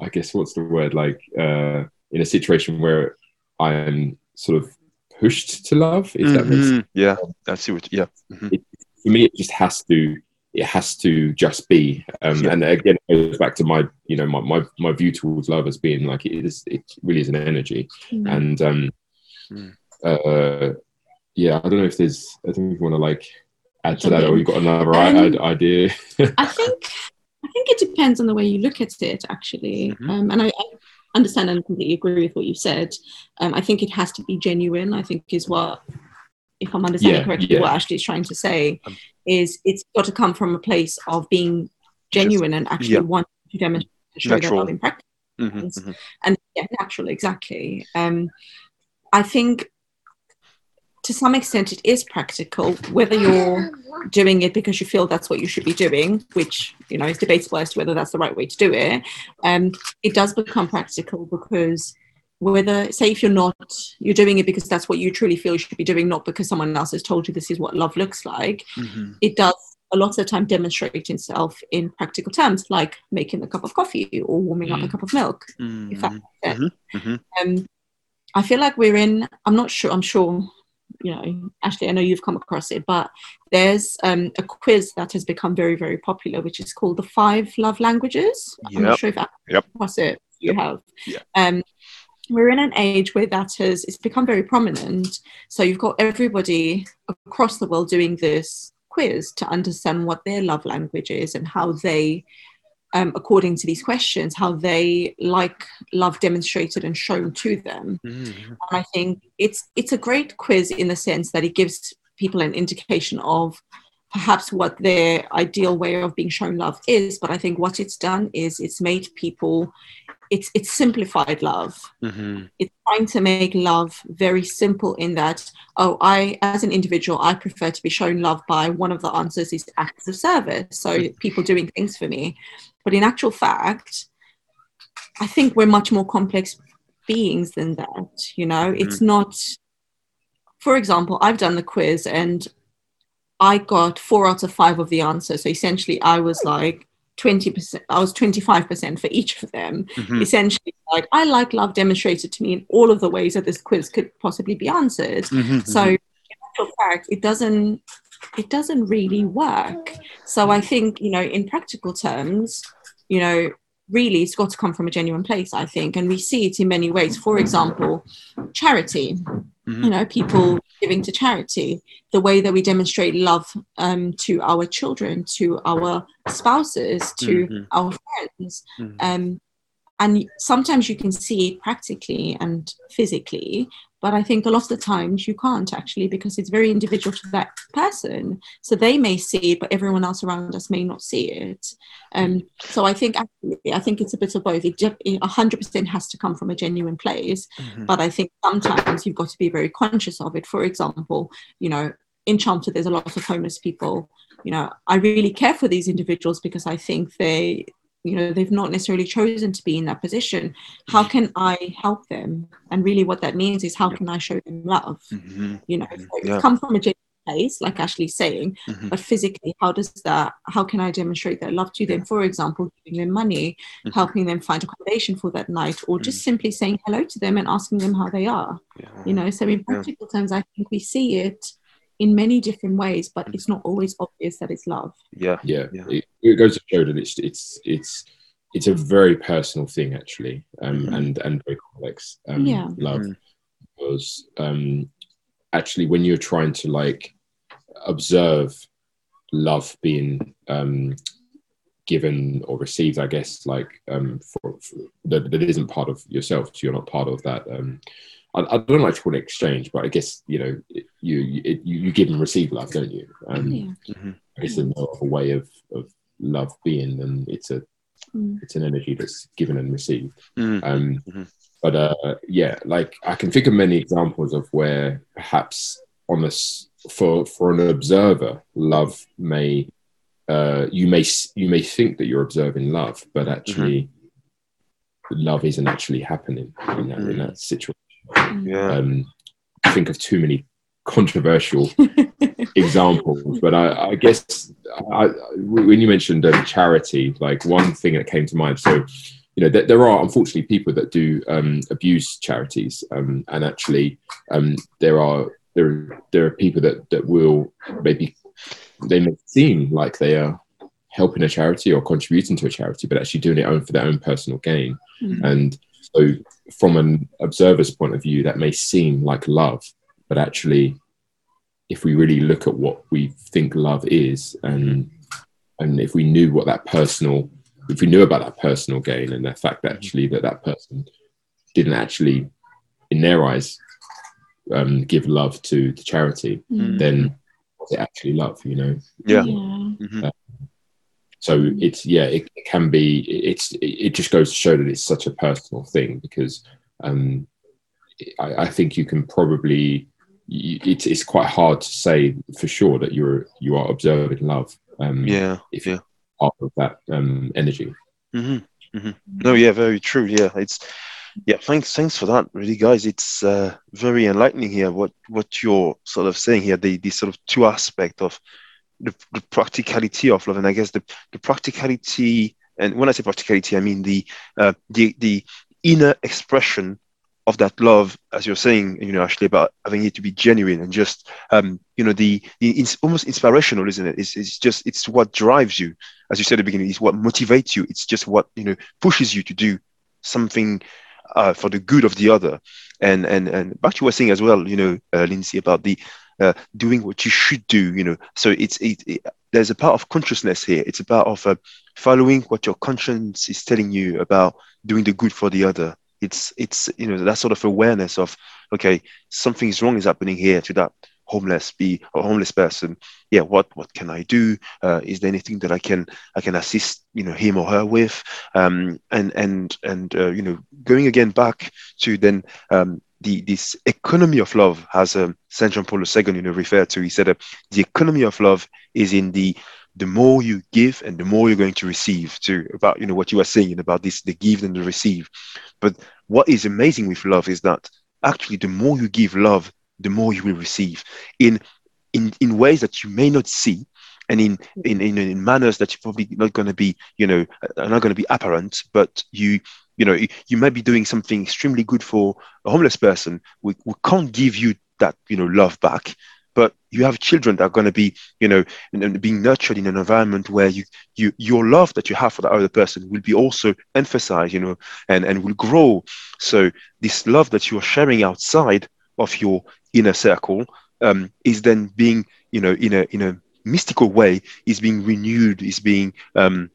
I guess what's the word like uh, in a situation where I'm sort of pushed to love. If mm-hmm. that makes sense. Yeah, I see what. Yeah. Mm-hmm. It, for me, it just has to. It has to just be. Um, yeah. And again, it goes back to my, you know, my, my my view towards love as being like it is. It really is an energy, mm-hmm. and um, mm. uh, yeah, I don't know if there's. I think if you want to like add to that, or you've got another um, idea. I think I think it depends on the way you look at it, actually. Mm-hmm. Um, and I, I, understand and completely agree with what you said. Um, I think it has to be genuine. I think is what, if I'm understanding yeah, correctly, yeah. what Ashley is trying to say um, is it's got to come from a place of being genuine yes. and actually yeah. wanting to demonstrate show that love in practice. Mm-hmm, mm-hmm. And yeah, natural, exactly. Um, I think to some extent it is practical whether you're doing it because you feel that's what you should be doing which you know is debatable as to whether that's the right way to do it um, it does become practical because whether say if you're not you're doing it because that's what you truly feel you should be doing not because someone else has told you this is what love looks like mm-hmm. it does a lot of the time demonstrate itself in practical terms like making a cup of coffee or warming mm-hmm. up a mm. cup of milk mm-hmm. if that mm-hmm. mm-hmm. um, i feel like we're in i'm not sure i'm sure you know, Ashley, I know you've come across it, but there's um, a quiz that has become very, very popular, which is called the Five Love Languages. Yep. I'm not sure if I yep. across it. You yep. have. Yeah. Um, we're in an age where that has it's become very prominent. So you've got everybody across the world doing this quiz to understand what their love language is and how they um, according to these questions, how they like love demonstrated and shown to them. Mm-hmm. And I think it's it's a great quiz in the sense that it gives people an indication of perhaps what their ideal way of being shown love is. But I think what it's done is it's made people it's it's simplified love. Mm-hmm. It's trying to make love very simple in that, oh, I as an individual, I prefer to be shown love by one of the answers is acts of service. So people doing things for me. But in actual fact, I think we're much more complex beings than that. You know, mm-hmm. it's not, for example, I've done the quiz and I got four out of five of the answers. So essentially, I was like, 20% i was 25% for each of them mm-hmm. essentially like i like love demonstrated to me in all of the ways that this quiz could possibly be answered mm-hmm. so mm-hmm. in actual fact it doesn't it doesn't really work. So I think, you know, in practical terms, you know, really it's got to come from a genuine place, I think. And we see it in many ways. For example, charity. Mm-hmm. You know, people giving to charity, the way that we demonstrate love um, to our children, to our spouses, to mm-hmm. our friends. Mm-hmm. Um, and sometimes you can see it practically and physically, but I think a lot of the times you can't actually because it's very individual to that person. So they may see it, but everyone else around us may not see it. Um, so I think actually, I think it's a bit of both. It hundred percent has to come from a genuine place, Mhm. but I think sometimes you've got to be very conscious of it. For example, you know, in Chelmsford, there's a lot of homeless people. You know, I really care for these individuals because I think they you know they've not necessarily chosen to be in that position how can i help them and really what that means is how can i show them love Mhm. you know so Yeah. come from a genuine place like ashley's saying Mhm. but physically how does that how can i demonstrate that love to them for example giving them money Mhm. helping them find accommodation for that night or just simply saying hello to them and asking them how they are Yeah. you know so in Yeah. practical terms i think we see it in many different ways but it's not always obvious that it's love yeah yeah, Yeah. It, it goes to show that it's it's it's it's a very personal thing actually um Mhm. and and very complex um Yeah. love Mm. because um actually when you're trying to like observe love being um given or received i guess like um for, for that, that isn't part of yourself so you're not part of that um I, I don't like to call it exchange, but I guess you know you you, you you give and receive love, don't you? Um, yeah Mhm. it's a no other way of, of love being and it's a Mm. it's an energy that's given and received Mm. um Mhm. but uh yeah like i can think of many examples of where perhaps on this for for an observer love may uh you may you may think that you're observing love but actually love isn't actually happening in that in that situation Mm. Yeah um I think of too many controversial examples, but I, I guess I, when you mentioned um, charity, like one thing that came to mind. So, you know, there, there are unfortunately people that do um, abuse charities, um, and actually, um, there are there there are people that that will maybe they may seem like they are helping a charity or contributing to a charity, but actually doing it own for their own personal gain. Mm. And so, from an observer's point of view, that may seem like love, but actually, if we really look at what we think love is, and and if we knew what that personal, if we knew about that personal gain and the fact that actually that that person didn't actually, in their eyes, um, give love to the charity, Mm. then was it actually love? You know, yeah yeah. Mhm. So it's yeah it, it can be it's it just goes to show that it's such a personal thing because um i, I think you can probably it's, it's quite hard to say for sure that you're you are observing love um yeah if yeah you're part of that um energy hmm hmm No, yeah, very true. Yeah, it's yeah. Thanks, thanks for that. Really, guys, it's uh, very enlightening here. What what you're sort of saying here, the the sort of two aspect of the, the practicality of love, and I guess the the practicality, and when I say practicality, I mean the uh, the the inner expression of that love, as you're saying, you know, actually about having it to be genuine and just, um, you know, the, the it's almost inspirational, isn't it? It's, it's just, it's what drives you, as you said at the beginning, it's what motivates you. It's just what, you know, pushes you to do something uh, for the good of the other. And, and, and back to what you were saying as well, you know, uh, Lindsay, about the, uh, doing what you should do, you know, so it's, it, it there's a part of consciousness here. It's about of uh, following what your conscience is telling you about doing the good for the other it's it's you know that sort of awareness of okay something's wrong is happening here to that homeless be a homeless person yeah what what can i do? Uh, is there anything that i can i can assist you know him or her with? Um and and and uh, you know going again back to then um the this economy of love as um, saint john paul ii you know referred to he said uh, the economy of love is in the the more you give and the more you're going to receive to about you know what you were saying about this the give and the receive. But what is amazing with love is that actually the more you give love the more you will receive. In in in ways that you may not see and in in in, in manners that you're probably not going to be you know are not going to be apparent but you you know you, might be doing something extremely good for a homeless person we, we can't give you that you know love back. But you have children that are going to be you know being nurtured in an environment where you you your love that you have for the other person will be also emphasized you know and and will grow. So this love that you are sharing outside of your inner circle um, is then being you know in a in a mystical way is being renewed is being um,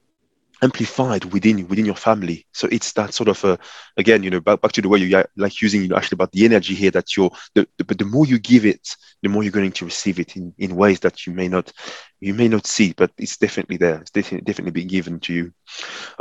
amplified within within your family. So it's that sort of a again you know back, back to the way you like using you know actually about the energy here that you're the, the, but the more you give it the more you're going to receive it in, in ways that you may not you may not see but it's definitely there. It's definitely, definitely being given to you.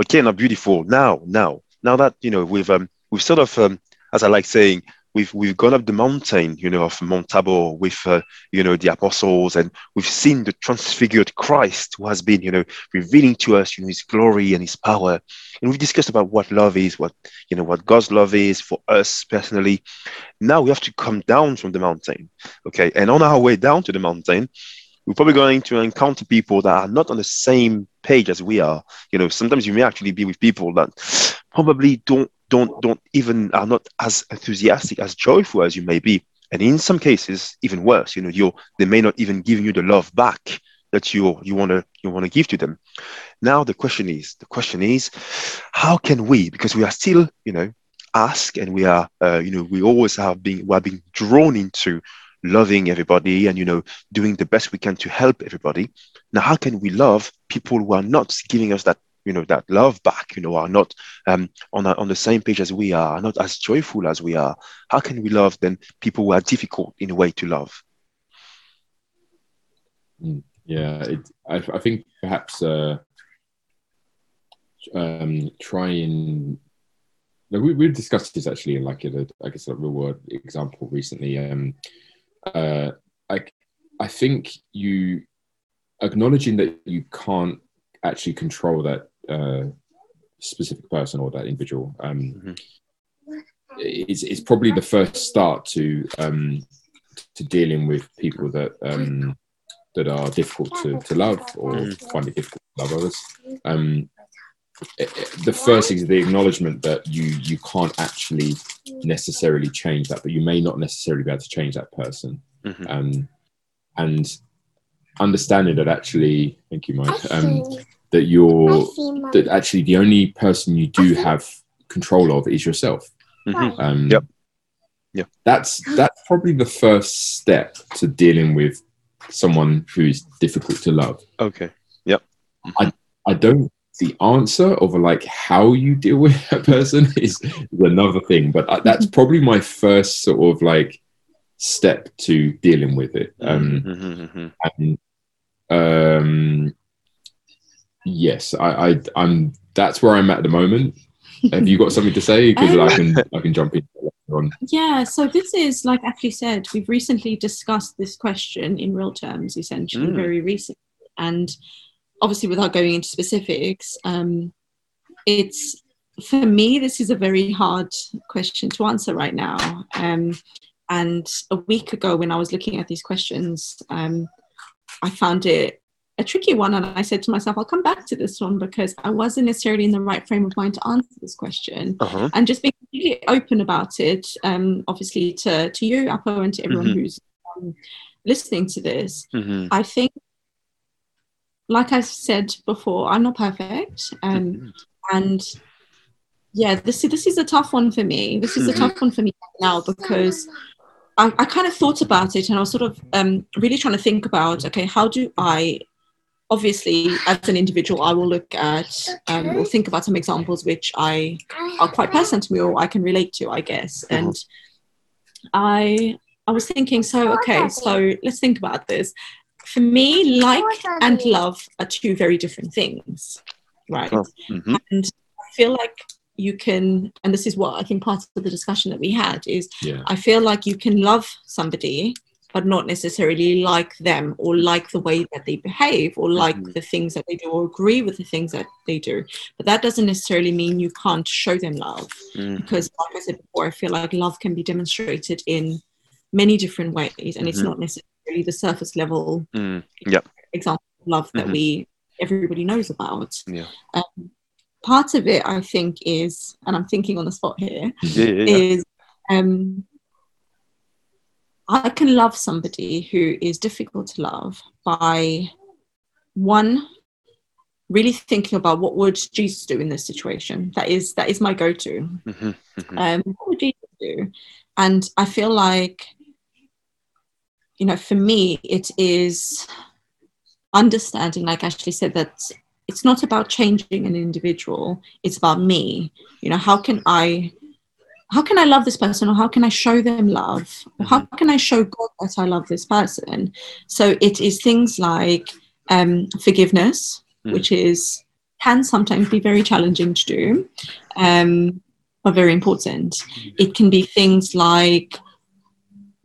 Okay now beautiful. Now now now that you know we've um we've sort of um as i like saying we've we've gone up the mountain, you know, of Mount Tabor with uh, you know the apostles, and we've seen the transfigured Christ who has been, you know, revealing to us, you know, His glory and His power. And we've discussed about what love is, what you know, what God's love is for us personally. Now we have to come down from the mountain, okay? And on our way down to the mountain, we're probably going to encounter people that are not on the same page as we are. You know, sometimes you may actually be with people that probably don't don't don't even are not as enthusiastic as joyful as you may be. And in some cases even worse you know you they may not even give you the love back that you you want to you want to give to them. Now the question is the question is how can we because we are still you know ask and we are uh, you know we always have been we are being drawn into loving everybody and you know doing the best we can to help everybody. Now how can we love people who are not giving us that you know that love back you know are not um, on a, on the same page as we are, are not as joyful as we are. How can we love then people who are difficult in a way to love? Mm, yeah it, I, I, think perhaps uh, um, try and we, we discussed this actually in like a, I guess a real world example recently um, uh, I, I think you acknowledging that you can't actually control that uh, specific person or that individual um, mm-hmm. is, is probably the first start to um, to dealing with people that um, that are difficult to, to love or mm. find it difficult to love others. Um, it, it, the first is the acknowledgement that you you can't actually necessarily change that, but you may not necessarily be able to change that person. Mm-hmm. Um, and understanding that actually, thank you, Mike. Um, that you're that actually the only person you do have control of is yourself. Mm-hmm. Um, yep. Yeah. That's that's probably the first step to dealing with someone who's difficult to love. Okay. Yep. Mm-hmm. I I don't the answer of like how you deal with a person is, is another thing, but I, that's probably my first sort of like step to dealing with it. Um, mm-hmm. mm-hmm. and um, yes, I, I I'm that's where I'm at the moment. Have you got something to say? Because um, I can I can jump in. On. Yeah, so this is like Ashley said, we've recently discussed this question in real terms, essentially, mm. very recently, and obviously without going into specifics, um, it's for me this is a very hard question to answer right now. Um, and a week ago, when I was looking at these questions, um, I found it a tricky one. And I said to myself, I'll come back to this one because I wasn't necessarily in the right frame of mind to answer this question. Uh-huh. And just being really open about it, um, obviously to, to you, Apo, and to everyone mm-hmm. who's um, listening to this. Mm-hmm. I think, like I said before, I'm not perfect. Um, mm-hmm. And yeah, this, this is a tough one for me. This is a mm-hmm. tough one for me now because I, I, kind of thought about it and I was sort of um, really trying to think about okay, how do I obviously as an individual i will look at um, or think about some examples which i are quite personal to me or i can relate to i guess uh-huh. and i i was thinking so okay so let's think about this for me like and love are two very different things right mm-hmm. and i feel like you can and this is what i think part of the discussion that we had is yeah. i feel like you can love somebody but not necessarily like them or like the way that they behave or like mm-hmm. the things that they do or agree with the things that they do. But that doesn't necessarily mean you can't show them love mm-hmm. because, like I said before, I feel like love can be demonstrated in many different ways and mm-hmm. it's not necessarily the surface level mm. yep. example of love that mm-hmm. we everybody knows about. Yeah. Um, part of it, I think, is, and I'm thinking on the spot here, yeah, yeah. is um, I can love somebody who is difficult to love by one really thinking about what would Jesus do in this situation. That is that is my go-to. Mm-hmm, mm-hmm. Um, what would Jesus do? And I feel like, you know, for me, it is understanding, like Ashley said, that it's not about changing an individual it's about me you know how can i how can i love this person or how can i show them love? Or how can i show god that i love this person? So it is things like um, forgiveness Mm. which is can sometimes be very challenging to do um, but very important. It can be things like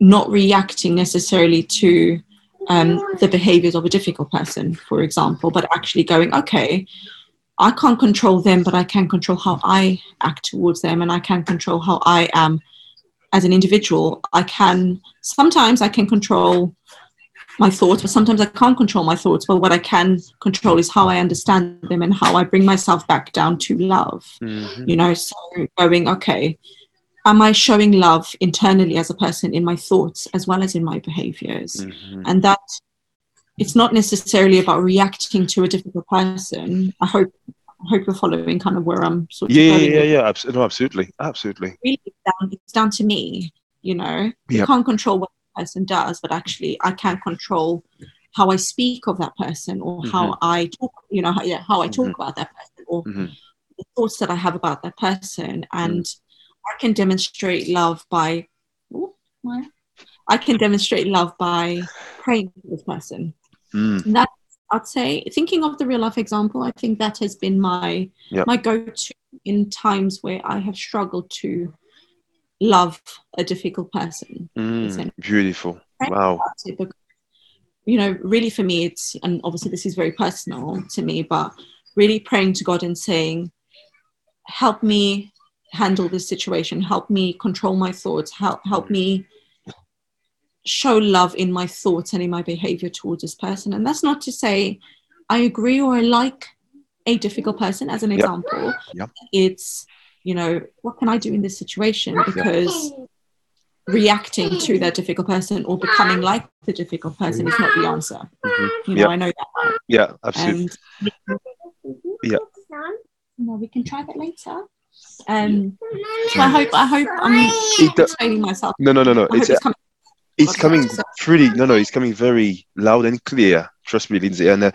not reacting necessarily to um, the behaviors of a difficult person, for example, but actually going, okay, I can't control them, but I can control how I act towards them, and I can control how I am as an individual. I can sometimes I can control my thoughts, but sometimes I can't control my thoughts. But what I can control is how I understand them and how I bring myself back down to love Mhm. you know so going okay am i showing love internally as a person in my thoughts as well as in my behaviors Mhm. and that it's not necessarily about reacting to a difficult person i hope I hope you're following kind of where i'm sort of Yeah, yeah, yeah, yeah. No, absolutely, absolutely. really it's down, it's down to me you know you Yep. can't control what the person does but actually i can control how i speak of that person or how i talk you know how, yeah how i talk Mhm. about that person or Mhm. the thoughts that i have about that person Mm. and i can demonstrate love by my- i can demonstrate love by praying for this person Mm. and that I'd say thinking of the real life example, I think that has been my Yep. my go-to in times where I have struggled to love a difficult person. Mm. Beautiful. Wow. Because, you know, really for me, it's and obviously this is very personal to me, but really praying to God and saying, "Help me handle this situation. Help me control my thoughts. Help help me." Show love in my thoughts and in my behavior towards this person. And that's not to say I agree or I like a difficult person as an Yep. example. Yep. It's, you know, what can I do in this situation? Because reacting to that difficult person or becoming like the difficult person is not the answer. Mhm. You know. I know that. Yeah, absolutely. And Yeah. know, we can try that later. Um, so I hope I hope I'm explaining myself. No, no, no, no. It's it's coming. It's coming pretty no no it's coming very loud and clear. Trust me lindsay. And uh,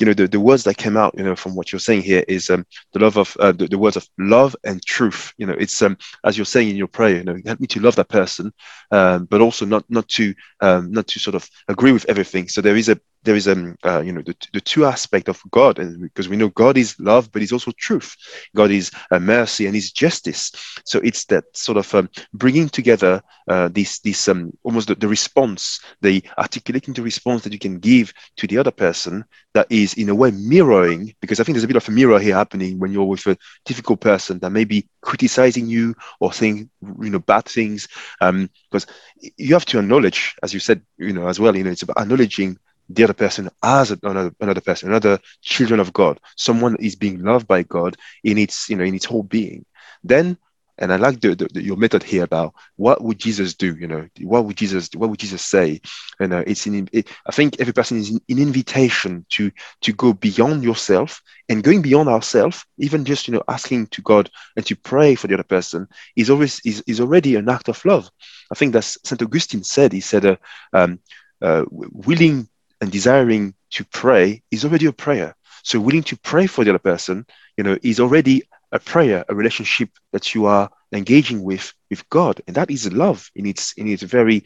you know the, the words that came out you know from what you're saying here is um the love of uh, the, the words of love and truth. You know it's um as you're saying in your prayer you know help me to love that person um but also not not to um not to sort of agree with everything. So there is a there is um uh, you know the, the two aspect of god and because we know god is love but he's also truth. God is uh, mercy and he's justice. So it's that sort of um, bringing together uh, this this um almost the, the response the articulating the response that you can give to the other person that is in a way mirroring because i think there's a bit of a mirror here happening when you're with a difficult person that may be criticizing you or saying you know bad things. Um because you have to acknowledge as you said you know as well you know it's about acknowledging the other person as another, another person another children of god someone that is being loved by god in its you know in its whole being. Then and i like the, the, your method here about what would jesus do you know what would jesus what would jesus say? And uh, it's in it, i think every person is an invitation to to go beyond yourself and going beyond ourselves even just you know asking to god and to pray for the other person is always is, is already an act of love. I think that's st augustine said he said uh, um, uh, willing and desiring to pray is already a prayer. So willing to pray for the other person you know is already a prayer a relationship that you are engaging with with god. And that is love in its in its very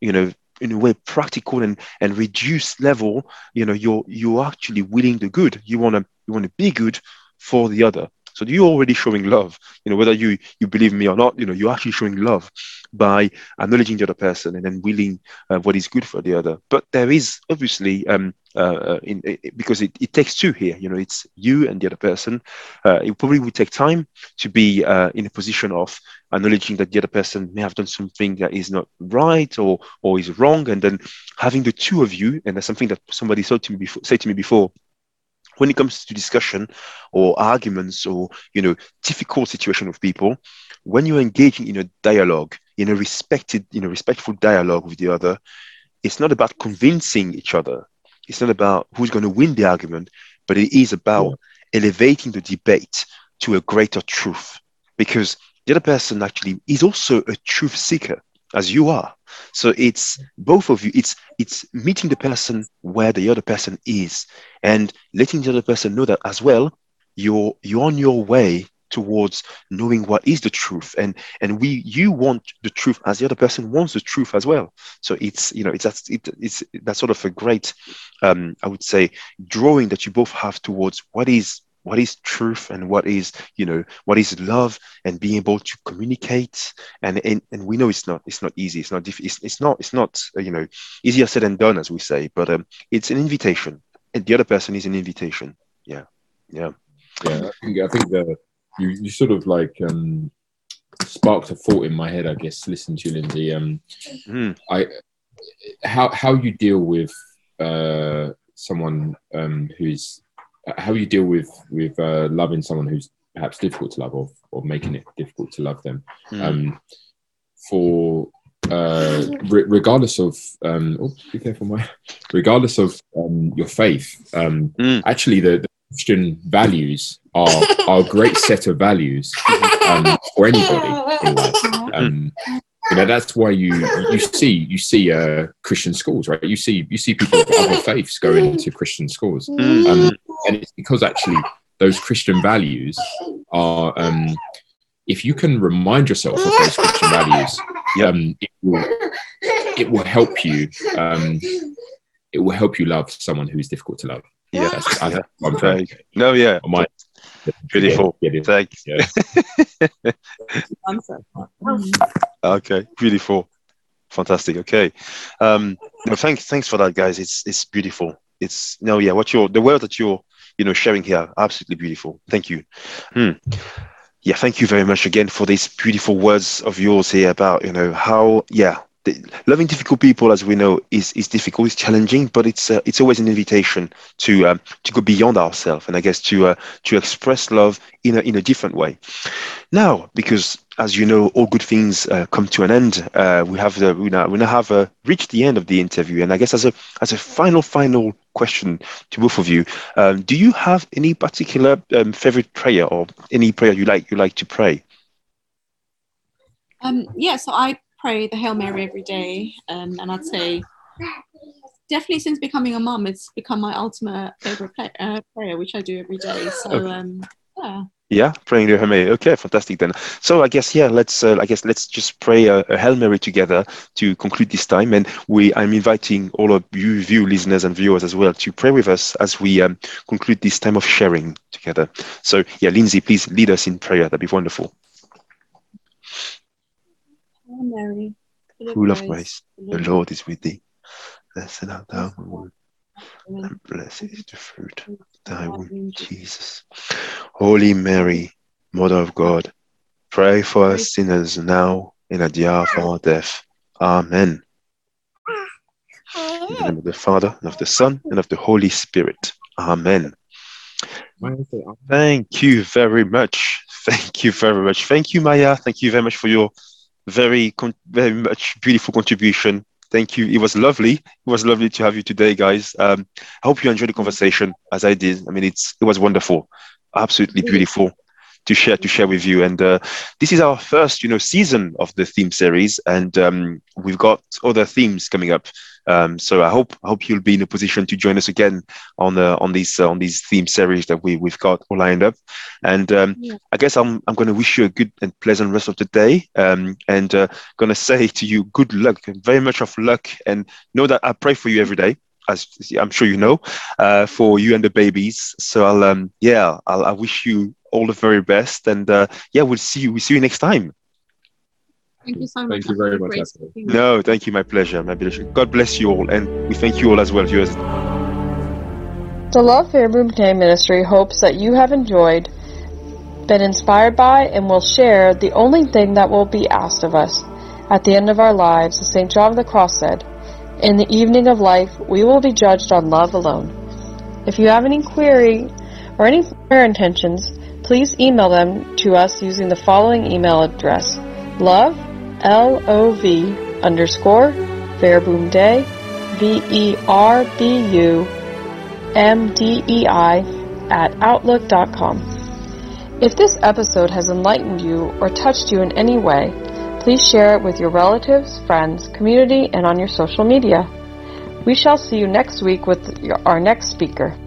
you know in a way practical and and reduced level. You know you're you're actually willing the good. You want to you want to be good for the other so you're already showing love you know whether you you believe me or not you know you're actually showing love by acknowledging the other person and then willing uh, what is good for the other. But there is obviously um uh, in, it, because it, it takes two here you know it's you and the other person. Uh, it probably would take time to be uh, in a position of acknowledging that the other person may have done something that is not right or or is wrong. And then having the two of you and that's something that somebody said to me before said to me before when it comes to discussion or arguments or you know difficult situation with people when you're engaging in a dialogue in a respected you know respectful dialogue with the other it's not about convincing each other. It's not about who's going to win the argument but it is about elevating the debate to a greater truth. Because the other person actually is also a truth seeker as you are. So it's both of you. It's it's meeting the person where the other person is, and letting the other person know that as well. You're you're on your way towards knowing what is the truth and and we you want the truth as the other person wants the truth as well so it's you know it's that's it, it's that's sort of a great um i would say drawing that you both have towards what is what is truth and what is you know what is love and being able to communicate. And and, and we know it's not it's not easy. It's not diff- it's, it's not it's not uh, you know easier said than done as we say. But um it's an invitation. And the other person is an invitation. Yeah. Yeah. Yeah i think i think the you, you sort of like um, sparked a thought in my head, I guess, listening to you, Lindsay. Um, Mm. I how how you deal with uh, someone um, who's how you deal with with uh, loving someone who's perhaps difficult to love or, or making it difficult to love them Mm. um, for uh, re- regardless of um, oh, be careful, my regardless of um, your faith. Um, Mm. Actually, the, the Christian values are are a great set of values um, for anybody in. Um, you know that's why you you see you see uh, Christian schools, right? You see you see people of other faiths going to Christian schools, Mm. And it's because actually those Christian values are. Um, if you can remind yourself of those Christian values, um, it will it will help you. Um, it will help you love someone who is difficult to love. yeah That's, I, yeah. I'm trying no yeah my Beautiful. Yeah, yeah, thanks yeah. Okay, beautiful, fantastic. Okay, um, no, thanks, thanks for that, guys. It's it's beautiful. It's no, yeah, what you're the word that you're you know sharing here, absolutely beautiful. Thank you. Hmm. Yeah, thank you very much again for these beautiful words of yours here about you know how yeah. The, loving difficult people, as we know, is, is difficult, it's challenging, but it's uh, it's always an invitation to um, to go beyond ourselves, and I guess to uh, to express love in a in a different way. Now, because as you know, all good things uh, come to an end. Uh, we have the, we now we now have uh, reached the end of the interview, and I guess as a as a final final question to both of you, um, do you have any particular um, favorite prayer or any prayer you like you like to pray? Um, yeah, so I pray the Hail Mary every day, um, and I'd say definitely since becoming a mum, it's become my ultimate favorite play, uh, prayer, which I do every day. So Okay. um, yeah, Yeah, praying the Hail Mary. Okay, fantastic then. So I guess yeah, let's uh, I guess let's just pray a, a Hail Mary together to conclude this time, and we I'm inviting all of you, you listeners and viewers as well to pray with us as we um, conclude this time of sharing together. So yeah, Lindsay, please lead us in prayer. That'd be wonderful. Hail Mary, Full of grace, the Lord is with thee. Blessed art thou among women, and blessed is the fruit of thy womb, Jesus. Holy Mary, Mother of God, pray for us sinners now and at the hour of our death. Amen. In the name of the Father, and of the Son, and of the Holy Spirit. Amen. Thank you very much. Thank you very much. Thank you, Maya. Thank you very much for your very, con- very much beautiful contribution. Thank you. It was lovely. It was lovely to have you today, guys. Um, I hope you enjoyed the conversation as I did. I mean, it's it was wonderful, absolutely beautiful to share to share with you. And uh, this is our first, you know, season of the theme series, and um, we've got other themes coming up. Um, so I hope hope you'll be in a position to join us again on uh, on these uh, on these theme series that we we've got all lined up. And um, Yeah. I guess I'm I'm going to wish you a good and pleasant rest of the day. Um, and uh, going to say to you, good luck, very much of luck, and know that I pray for you every day. As I'm sure you know, uh, for you and the babies. So I'll, um, yeah, I'll, I wish you all the very best, and uh, yeah, we'll see you. We'll see you next time. Thank you so much. Thank you very much, great Ashley. evening. No, thank you, my pleasure, my pleasure. God bless you all, and we thank you all as well, viewers. The Love Verbum Dei Ministry hopes that you have enjoyed, been inspired by, and will share the only thing that will be asked of us. At the end of our lives, as St. John of the Cross said, In the evening of life, we will be judged on love alone. If you have any query or any prayer intentions, please email them to us using the following email address love, L-O-V, underscore, Verbum Dei, V-E-R-B-U, M-D-E-I, at outlook.com. If this episode has enlightened you or touched you in any way, Please share it with your relatives, friends, community, and on your social media. We shall see you next week with our next speaker.